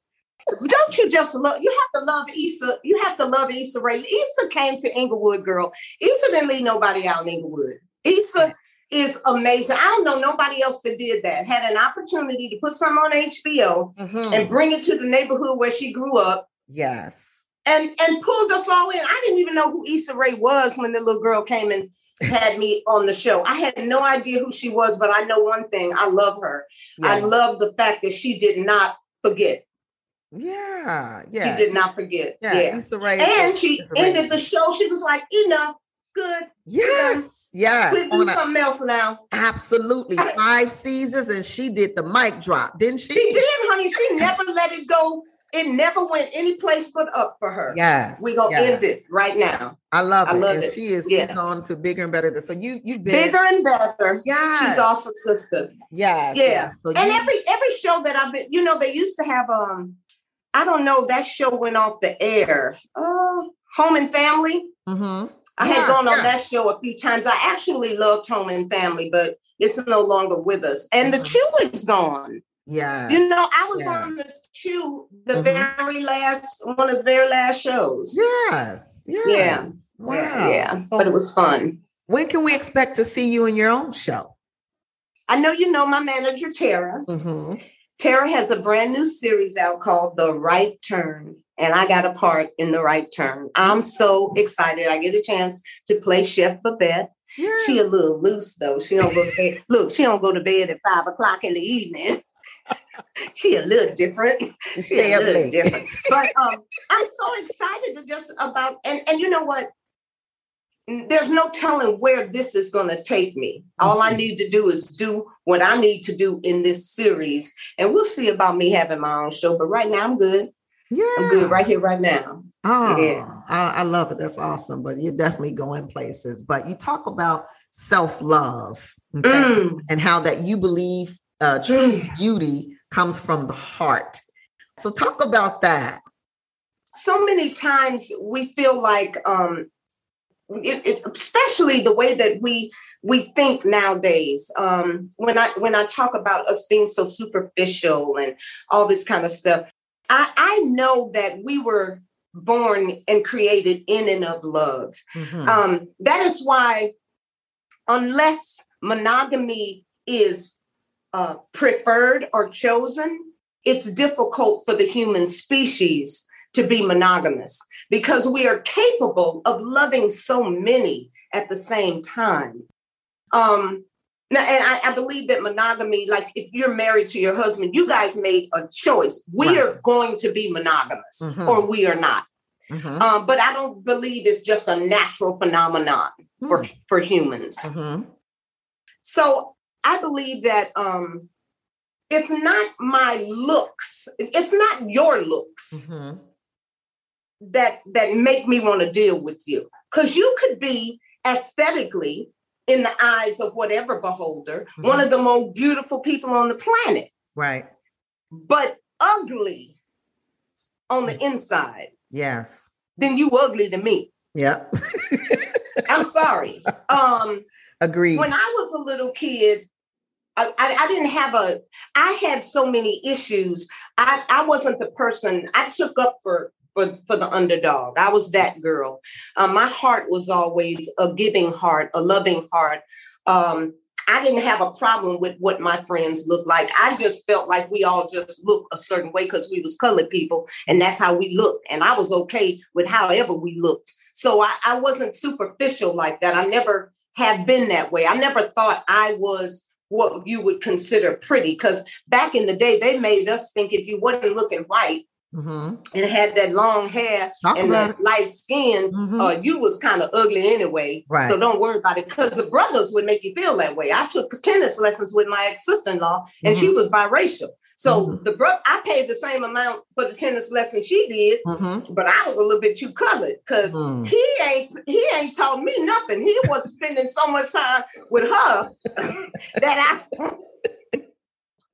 don't you just love you have to love Issa, you have to love Issa Rae. Issa came to Inglewood, girl. Issa didn't leave nobody out in Inglewood. Issa is amazing. I don't know nobody else that did that. Had an opportunity to put some on HBO mm-hmm. and bring it to the neighborhood where she grew up. Yes. And and pulled us all in. I didn't even know who Issa Rae was when the little girl came and had me on the show. I had no idea who she was, but I know one thing. I love her. Yeah. I love the fact that she did not forget. Yeah, yeah. She did not forget. Yeah, yeah. Issa Rae and she ended the show. She was like, enough, good. Yes, yes. We do something else now. Absolutely, five seasons, and she did the mic drop, didn't she? She did, honey. She never let it go. It never went any place but up for her. Yes, we're gonna yes. end it right now. I love it. I love and it. She is yeah. she's on to bigger and better. Than, so you you've been bigger and better. Yeah, she's awesome sister. Yes, yeah. Yes. So and you, every every show that I've been, you know, they used to have um I don't know, that show went off the air. Uh, Home and Family. Mm-hmm. I yes, had gone yes. on that show a few times. I actually loved Home and Family, but it's no longer with us. And mm-hmm. the Chew is gone. Yeah. You know, I was yeah. on the Chew, the mm-hmm. very last, one of the very last shows. Yes. yes. Yeah. Wow. Yeah. So but it was fun. When can we expect to see you in your own show? I know you know my manager, Tara. Mm-hmm. Tara has a brand new series out called The Right Turn, and I got a part in The Right Turn. I'm so excited. I get a chance to play Chef Babette. Yes. She a little loose though. She don't go to bed. Look, she don't go to bed at five o'clock in the evening. she a little different. She a little different. But um, I'm so excited to just about and and you know what? There's no telling where this is going to take me. All I mm-hmm. need to do is do what I need to do in this series. And we'll see about me having my own show. But right now, I'm good. Yeah. I'm good right here, right now. Oh, yeah. I, I love it. That's awesome. But you're definitely going places. But you talk about self love okay? mm. and how that you believe uh, true mm. beauty comes from the heart. So, talk about that. So many times we feel like um, it, it, especially the way that we we think nowadays. Um, when I when I talk about us being so superficial and all this kind of stuff, I, I know that we were born and created in and of love. Mm-hmm. Um, that is why, unless monogamy is uh, preferred or chosen, it's difficult for the human species to be monogamous because we are capable of loving so many at the same time. Um, and I, I, believe that monogamy, like if you're married to your husband, you guys made a choice. We right. are going to be monogamous mm-hmm. or we are not. Mm-hmm. Um, but I don't believe it's just a natural phenomenon mm-hmm. for, for humans. Mm-hmm. So I believe that um, it's not my looks, it's not your looks mm-hmm that that make me want to deal with you. Because you could be aesthetically in the eyes of whatever beholder mm-hmm. one of the most beautiful people on the planet. Right. But ugly on the inside yes. then you ugly to me. Yeah i'm sorry. Um agreed. when i was a little kid I, I, didn't have a i had so many issues. I, I wasn't the person i took up for for, for the underdog. I was that girl. Um, my heart was always a giving heart, a loving heart. Um, I didn't have a problem with what my friends looked like. I just felt like we all just looked a certain way because we was colored people, and that's how we looked. And I was okay with however we looked. So I, I wasn't superficial like that. I never have been that way. I never thought I was what you would consider pretty because back in the day they made us think if you wasn't looking white mm-hmm. and had that long hair Talk and that light skin, mm-hmm. uh, you was kind of ugly anyway. Right. So don't worry about it because the brothers would make you feel that way. I took tennis lessons with my ex sister in law, and she mm-hmm. was biracial. So mm-hmm. the bro- I paid the same amount for the tennis lesson she did, mm-hmm. but I was a little bit too colored because mm. he ain't he ain't taught me nothing. He was spending so much time with her that I.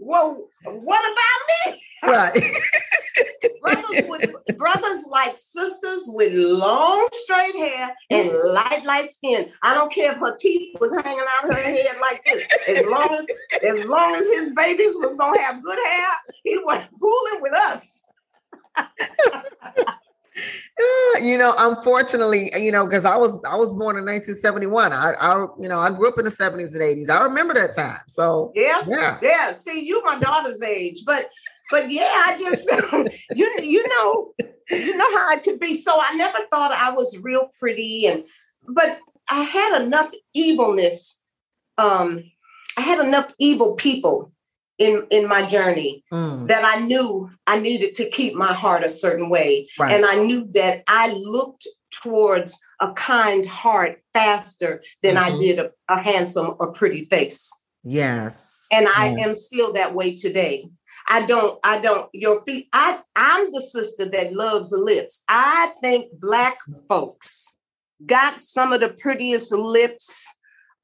well, what about me? Right. brothers with brothers like sisters with long straight hair and light light skin. I don't care if her teeth was hanging out her head like this. As long as as long as his babies was gonna have good hair, he wasn't fooling with us. you know, unfortunately, you know, because I was I was born in 1971. I, I you know I grew up in the 70s and 80s. I remember that time. So yeah, yeah, yeah. See, you my daughter's age, but but yeah, I just you you know you know how it could be. So I never thought I was real pretty, and but I had enough evilness. Um, I had enough evil people in in my journey mm. that I knew I needed to keep my heart a certain way, right. and I knew that I looked towards a kind heart faster than mm-hmm. I did a, a, handsome or pretty face. Yes, and I yes. am still that way today. I don't, I don't, your feet, I, I'm the sister that loves lips. I think black folks got some of the prettiest lips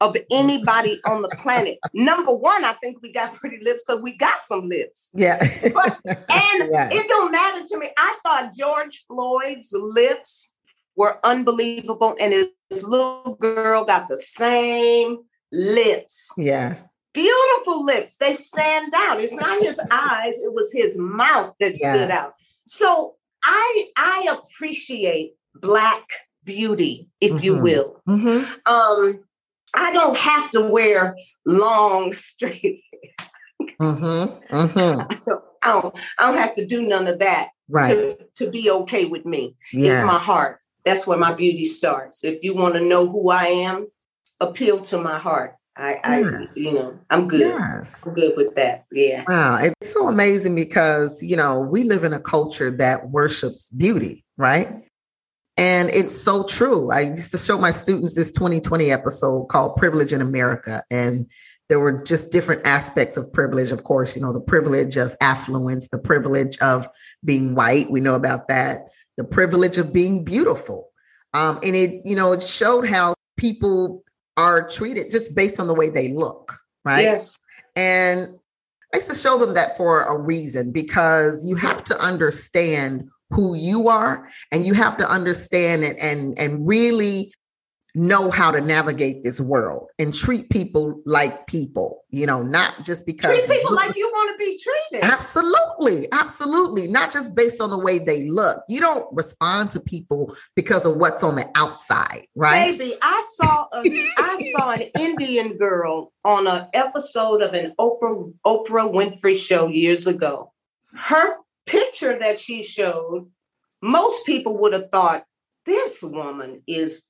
of anybody on the planet. Number one, I think we got pretty lips because we got some lips. Yeah. but, and yeah. it don't matter to me. I thought George Floyd's lips were unbelievable, and his little girl got the same lips. Yeah beautiful lips. They stand out. It's not his eyes, it was his mouth that yes. stood out. So I I appreciate black beauty, if mm-hmm. you will. Mm-hmm. Um, I don't have to wear long straight mm-hmm. mm-hmm. I, don't, I, don't, I don't have to do none of that right. to, to be okay with me. Yeah. It's my heart. That's where my beauty starts. If you want to know who I am, appeal to my heart. I, I yes. you know, I'm good. Yes. I'm good with that. Yeah. Wow. It's so amazing because, you know, we live in a culture that worships beauty, right? And it's so true. I used to show my students this 2020 episode called Privilege in America. And there were just different aspects of privilege. Of course, you know, the privilege of affluence, the privilege of being white. We know about that. The privilege of being beautiful. Um, and it, you know, it showed how people are treated just based on the way they look, right? Yes. And I used to show them that for a reason because you have to understand who you are and you have to understand it and and really know how to navigate this world and treat people like people, you know, not just because treat people like you want to be treated. Absolutely. Absolutely. Not just based on the way they look. You don't respond to people because of what's on the outside, right? Baby, I saw a, I saw an Indian girl on an episode of an Oprah Oprah Winfrey show years ago. Her picture that she showed, most people would have thought this woman is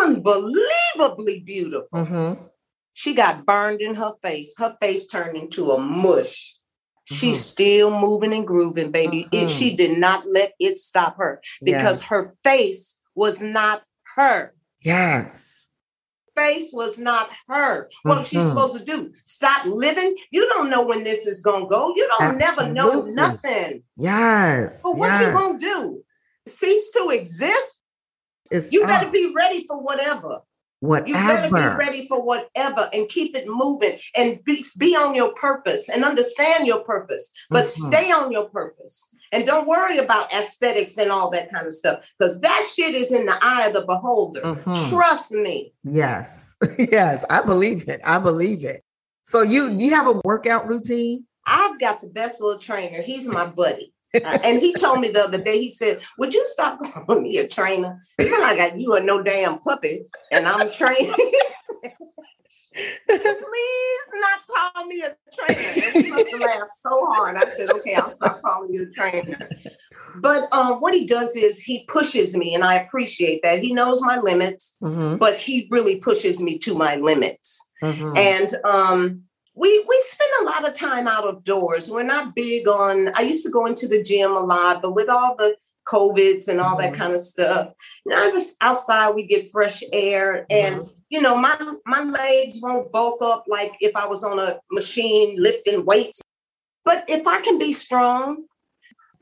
unbelievably beautiful. Mm-hmm. She got burned in her face. Her face turned into a mush. Mm-hmm. She's still moving and grooving, baby. Mm-hmm. It, she did not let it stop her because yes. her face was not her. Yes. Face was not her. What mm-hmm. she's supposed to do? Stop living? You don't know when this is gonna go. You don't Absolutely. never know nothing. Yes. But what yes. you gonna do? Cease to exist? It's you better be ready for whatever. Whatever. You better be ready for whatever and keep it moving and be, be on your purpose and understand your purpose, but mm-hmm. stay on your purpose. And don't worry about aesthetics and all that kind of stuff because that shit is in the eye of the beholder. Mm-hmm. Trust me. Yes. yes. I believe it. I believe it. So you you have a workout routine? I've got the best little trainer. He's my buddy. Uh, and he told me the other day, he said, Would you stop calling me a trainer? It's like you are no damn puppy and I'm training. Please not call me a trainer. And we must have laughed so hard. I said, Okay, I'll stop calling you a trainer. But um, what he does is he pushes me, and I appreciate that. He knows my limits, mm-hmm. but he really pushes me to my limits. Mm-hmm. And um, we we spend a lot of time out of doors. We're not big on. I used to go into the gym a lot, but with all the COVIDs and all mm-hmm. that kind of stuff, you know, just outside we get fresh air, and mm-hmm. you know, my my legs won't bulk up like if I was on a machine lifting weights. But if I can be strong,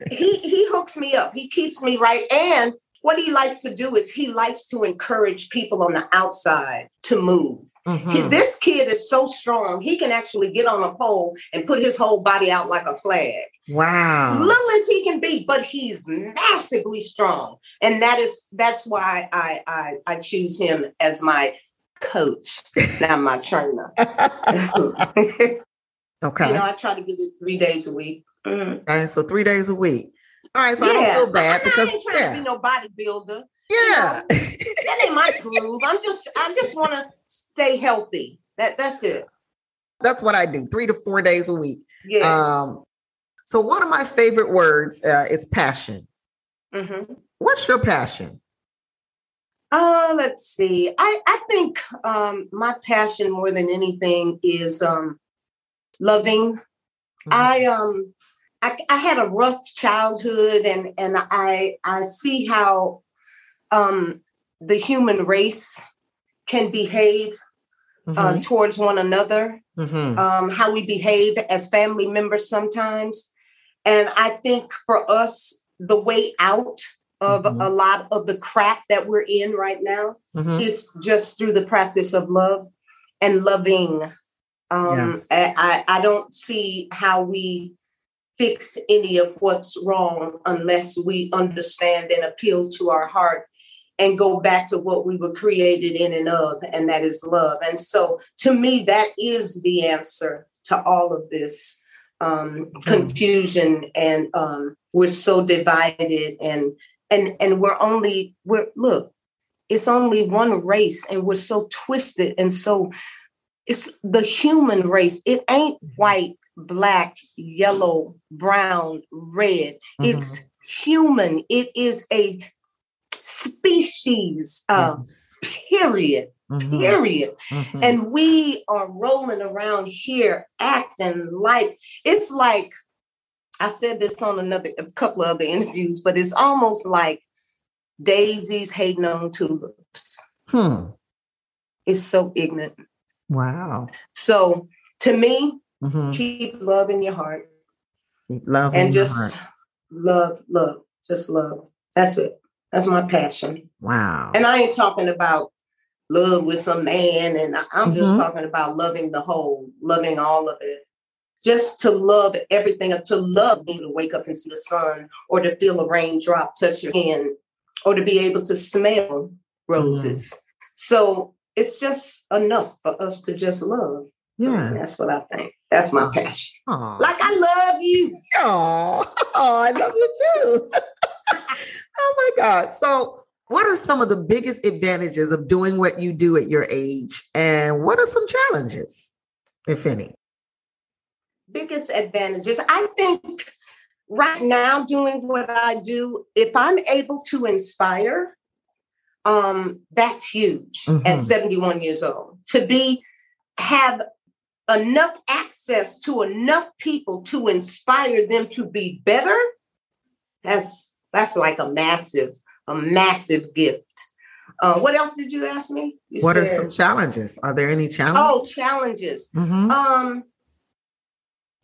he he hooks me up. He keeps me right, and what he likes to do is he likes to encourage people on the outside to move. Mm-hmm. He, this kid is so strong, he can actually get on a pole and put his whole body out like a flag. Wow. As Little as he can be, but he's massively strong. And that is that's why I I, I choose him as my coach, not my trainer. okay. You know, I try to get it three days a week. Mm. And so three days a week. All right, so yeah. I don't feel bad because I ain't trying yeah. to be no bodybuilder. Yeah, you know, that ain't my groove. I'm just, I just want to stay healthy. That that's it. That's what I do. Three to four days a week. Yeah. Um. So one of my favorite words uh, is passion. Mm-hmm. What's your passion? Uh, let's see. I I think um my passion more than anything is um loving. Mm-hmm. I um I, I had a rough childhood and and I I see how um, the human race can behave uh, mm-hmm. uh, towards one another, mm-hmm. um, how we behave as family members sometimes. And I think for us, the way out of mm-hmm. a lot of the crap that we're in right now mm-hmm. is just through the practice of love and loving. Um, yes. I, I don't see how we fix any of what's wrong unless we understand and appeal to our heart and go back to what we were created in and of, and that is love. And so, to me, that is the answer to all of this um, confusion. And um, we're so divided, and and and we're only we're look, it's only one race, and we're so twisted and so. It's the human race. It ain't white black, yellow, brown, red. Mm-hmm. It's human. It is a species, uh, yes. period. Mm-hmm. Period. Mm-hmm. And we are rolling around here acting like it's like I said this on another a couple of other interviews, but it's almost like daisies hating on tulips. Hmm. It's so ignorant. Wow. So to me, Mm-hmm. Keep love in your heart. Keep love and just love, love, just love. That's it. That's my passion. Wow. And I ain't talking about love with some man, and I'm mm-hmm. just talking about loving the whole, loving all of it. Just to love everything, to love being to wake up and see the sun, or to feel a raindrop touch your hand, or to be able to smell roses. Mm-hmm. So it's just enough for us to just love. Yeah. That's what I think. That's my passion. Aww. Like I love you. Oh, oh I love you too. oh my God. So, what are some of the biggest advantages of doing what you do at your age? And what are some challenges, if any? Biggest advantages. I think right now, doing what I do, if I'm able to inspire, um, that's huge mm-hmm. at 71 years old. To be have enough access to enough people to inspire them to be better, that's that's like a massive, a massive gift. Uh, what else did you ask me? You what said, are some challenges? Are there any challenges? Oh, challenges. Mm-hmm. Um,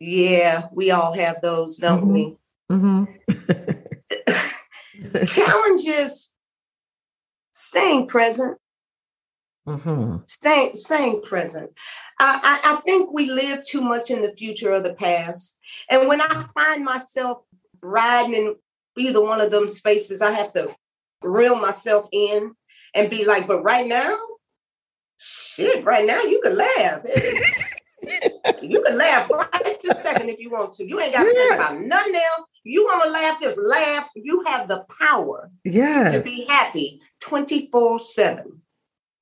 yeah, we all have those, don't mm-hmm. we? Mm-hmm. challenges staying present Mm-hmm. Staying, staying present. I, I, think we live too much in the future or the past. And when I find myself riding in either one of them spaces, I have to reel myself in and be like, but right now, shit, right now you can laugh. you can laugh right this second if you want to. You ain't got to yes. think about nothing else. You want to laugh, just laugh. You have the power yes. to be happy 24 7.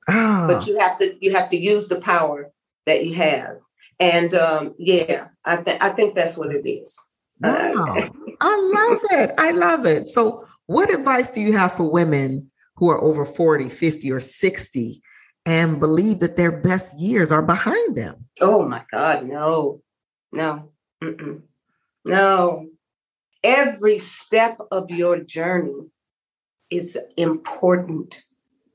Oh. But ah. you have to you have to use the power that you have. And um, yeah, I think I think that's what it is. Wow. Uh, I love it. I love it. So what advice do you have for women who are over 40, 50, or 60 and believe that their best years are behind them. Oh my God, no, no, Mm-mm. no. Every step of your journey is important.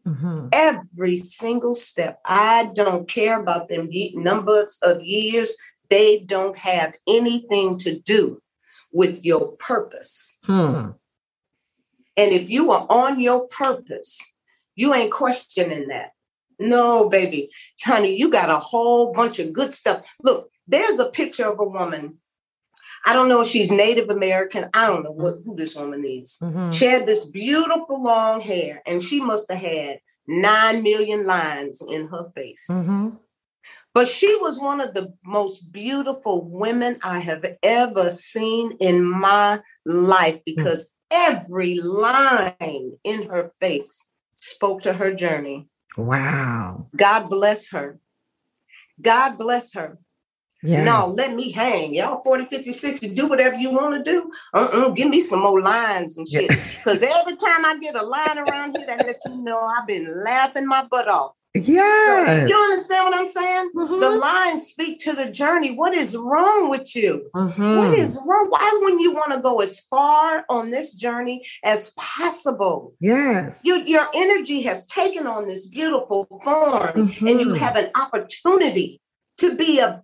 Mm-hmm. Every single step. I don't care about them numbers of years. They don't have anything to do with your purpose. Hmm. And if you are on your purpose, you ain't questioning that. No, baby. Honey, you got a whole bunch of good stuff. Look, there's a picture of a woman. I don't know if she's Native American. I don't know what, who this woman is. Mm-hmm. She had this beautiful long hair, and she must have had nine million lines in her face. Mm-hmm. But she was one of the most beautiful women I have ever seen in my life mm. because every line in her face spoke to her journey. Wow. God bless her. God bless her. Yes. No, let me hang. Y'all 40, 50, 60, do whatever you want to do. Uh-uh, give me some more lines and shit. Because every time I get a line around here, that let you know I've been laughing my butt off. Yes. So, you understand what I'm saying? Mm-hmm. The lines speak to the journey. What is wrong with you? Mm-hmm. What is wrong? Why wouldn't you want to go as far on this journey as possible? Yes. You, your energy has taken on this beautiful form, mm-hmm. and you mm-hmm. have an opportunity to be a,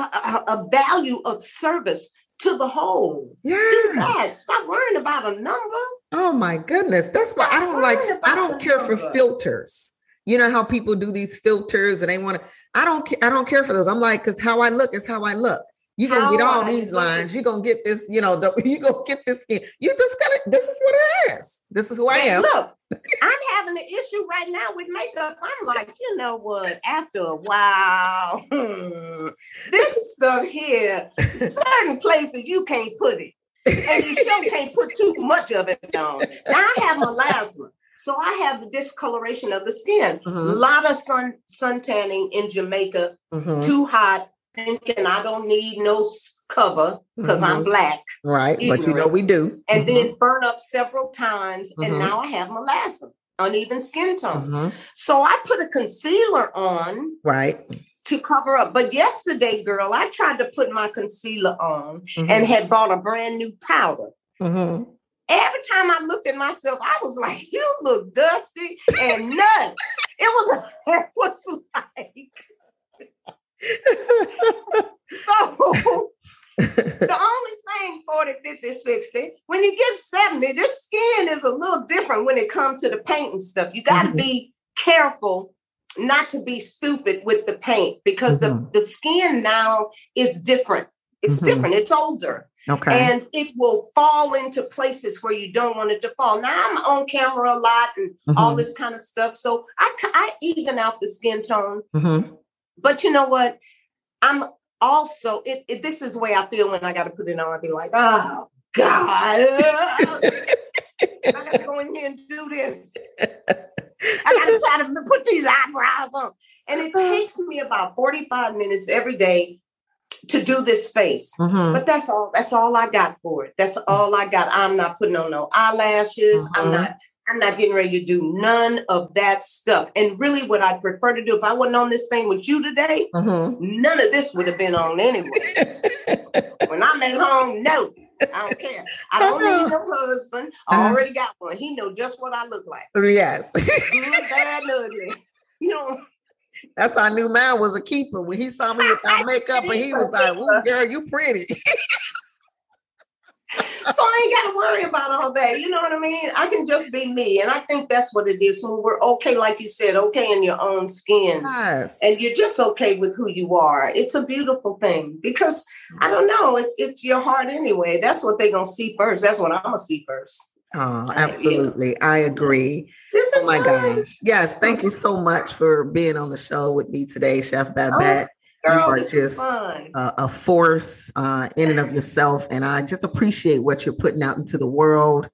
a, a value of service to the whole. Yeah. Do that. Stop worrying about a number. Oh my goodness. That's why Stop I don't like I don't care number. for filters. You know how people do these filters and they want to. I don't. I don't care for those. I'm like, because how I look is how I look. You're gonna how get all these lines. You're gonna get this. You know, the, you gonna get this skin. You just gotta. This is what it is. This is who I am. Look, I'm having an issue right now with makeup. I'm like, you know what? After a while, hmm, this stuff here, certain places you can't put it, and you still can't put too much of it on. Now I have melasma. So I have the discoloration of the skin. A mm-hmm. lot of sun sun tanning in Jamaica, mm-hmm. too hot, thinking I don't need no cover because mm-hmm. I'm black. Right, ignorant, but you know we do. And then mm-hmm. burn up several times, and mm-hmm. now I have melasma, uneven skin tone. Mm-hmm. So I put a concealer on. Right to cover up. But yesterday, girl, I tried to put my concealer on mm-hmm. and had bought a brand new powder. Mm-hmm. Every time I looked at myself, I was like, "You look dusty and nuts." it was, it was like, so the only thing 40, 50, 60, when you get 70, this skin is a little different when it comes to the paint and stuff. You got to mm-hmm. be careful not to be stupid with the paint because mm-hmm. the, the skin now is different. It's mm-hmm. different, it's older. Okay. And it will fall into places where you don't want it to fall. Now I'm on camera a lot and mm-hmm. all this kind of stuff. So I, I even out the skin tone. But you know what? I'm also, it, it, this is the way I feel when I got to put it on. I'd be like, oh, God. I got to go in here and do this. I got to try to put these eyebrows on. And it takes me about 45 minutes every day to do this space. Mm-hmm. But that's all that's all I got for it. That's all I got. I'm not putting on no eyelashes. Mm-hmm. I'm not I'm not getting ready to do none of that stuff. And really what I'd prefer to do if I wasn't on this thing with you today, mm-hmm. none of this would have been on anyway. when I'm at home, no. I don't care. I don't need no husband. I uh-huh. already got one. He know just what I look like. Yes. Good, bad, ugly. You know, that's how I knew mine was a keeper. When he saw me without makeup, and he was like, "Ooh, girl, you pretty." So I ain't got to worry about all that. You know what I mean? I can just be me. And I think that's what it is when we're okay, like you said, okay in your own skin. Yes. And you're just okay with who you are. It's a beautiful thing because I don't know, it's it's your heart anyway. That's what they're gonna see first. That's what I'm gonna see first. Oh, absolutely. I agree. This is oh my fun. gosh. Yes, thank oh. you so much for being on the show with me today, Chef Babette. Oh, you are just a, a, force uh, in and of yourself, and I just appreciate what you're putting out into the world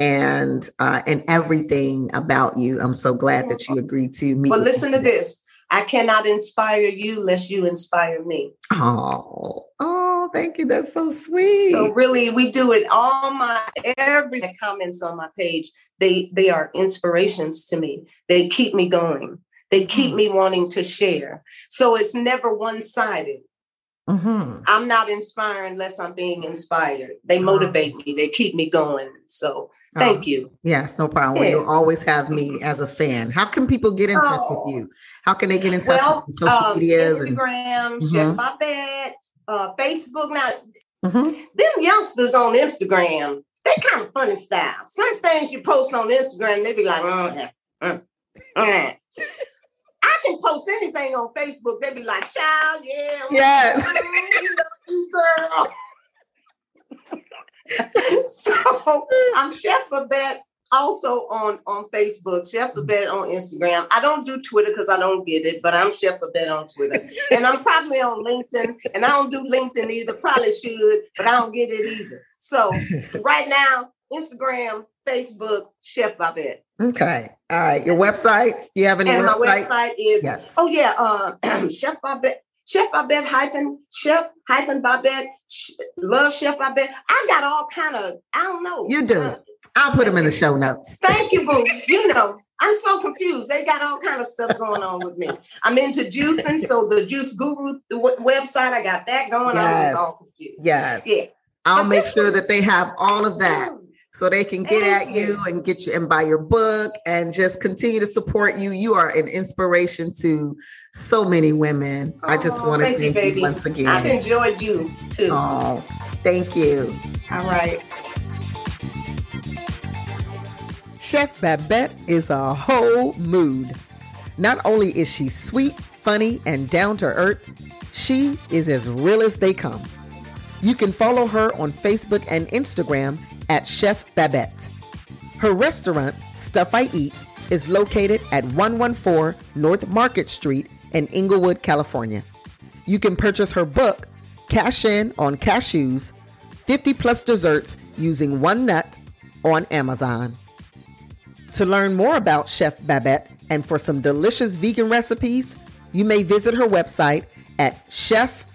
and uh, and everything about you. I'm so glad that you agreed to meet. Well, listen to this. I cannot inspire you unless you inspire me. Oh, oh, thank you. That's so sweet. So really, we do it. All my every comments on my page, they they are inspirations to me. They keep me going. They keep mm-hmm. me wanting to share. So it's never one sided. Mm-hmm. I'm not inspiring unless I'm being inspired. They uh-huh. motivate me, they keep me going. So thank oh, you. Yes, no problem. Yeah. You'll always have me as a fan. How can people get in touch oh. with you? How can they get in touch well, with social um, medias? Instagram, and, Chef mm-hmm. Uh, Facebook. Now, mm-hmm. them youngsters on Instagram, they kind of funny style. Some things you post on Instagram, they be like, mm, mm, mm. I can post anything on Facebook. they'd be like, child, yeah. Yes. girl. so I'm Chef Babette also on, on Facebook, Chef Babette on Instagram. I don't do Twitter because I don't get it, but I'm Chef Babette on Twitter. and I'm probably on LinkedIn, and I don't do LinkedIn either. Probably should, but I don't get it either. So right now, Instagram, Facebook, Chef Babette. Okay. All right. Your websites? Do you have any and website? my website is yes. oh yeah, uh, Chef Babette. Chef Babette hyphen Chef hyphen Babette love Chef Babette. I got all kind of I don't know. You do. Uh, I'll put them in the show notes. Thank you, boo. you know, I'm so confused. They got all kind of stuff going on with me. I'm into juicing, so the Juice Guru the website, I got that going. Yes. I was all confused. Yes. Yeah. I'll but make sure that they have all of that so they can get Thank at you. you and get you and buy your book and just continue to support you. You are an inspiration to so many women. Oh, I just want to thank, thank you, you, once again. I've enjoyed you too. Oh, thank you. All right. Chef Babette is a whole mood. Not only is she sweet, funny, and down to earth, she is as real as they come. You can follow her on Facebook and Instagram at Chef Babette. Her restaurant, Stuff I Eat, is located at 114 North Market Street in Inglewood, California. You can purchase her book, Cash In on Cashews 50 plus desserts using one nut on Amazon. To learn more about Chef Babette and for some delicious vegan recipes, you may visit her website at chef-b.com.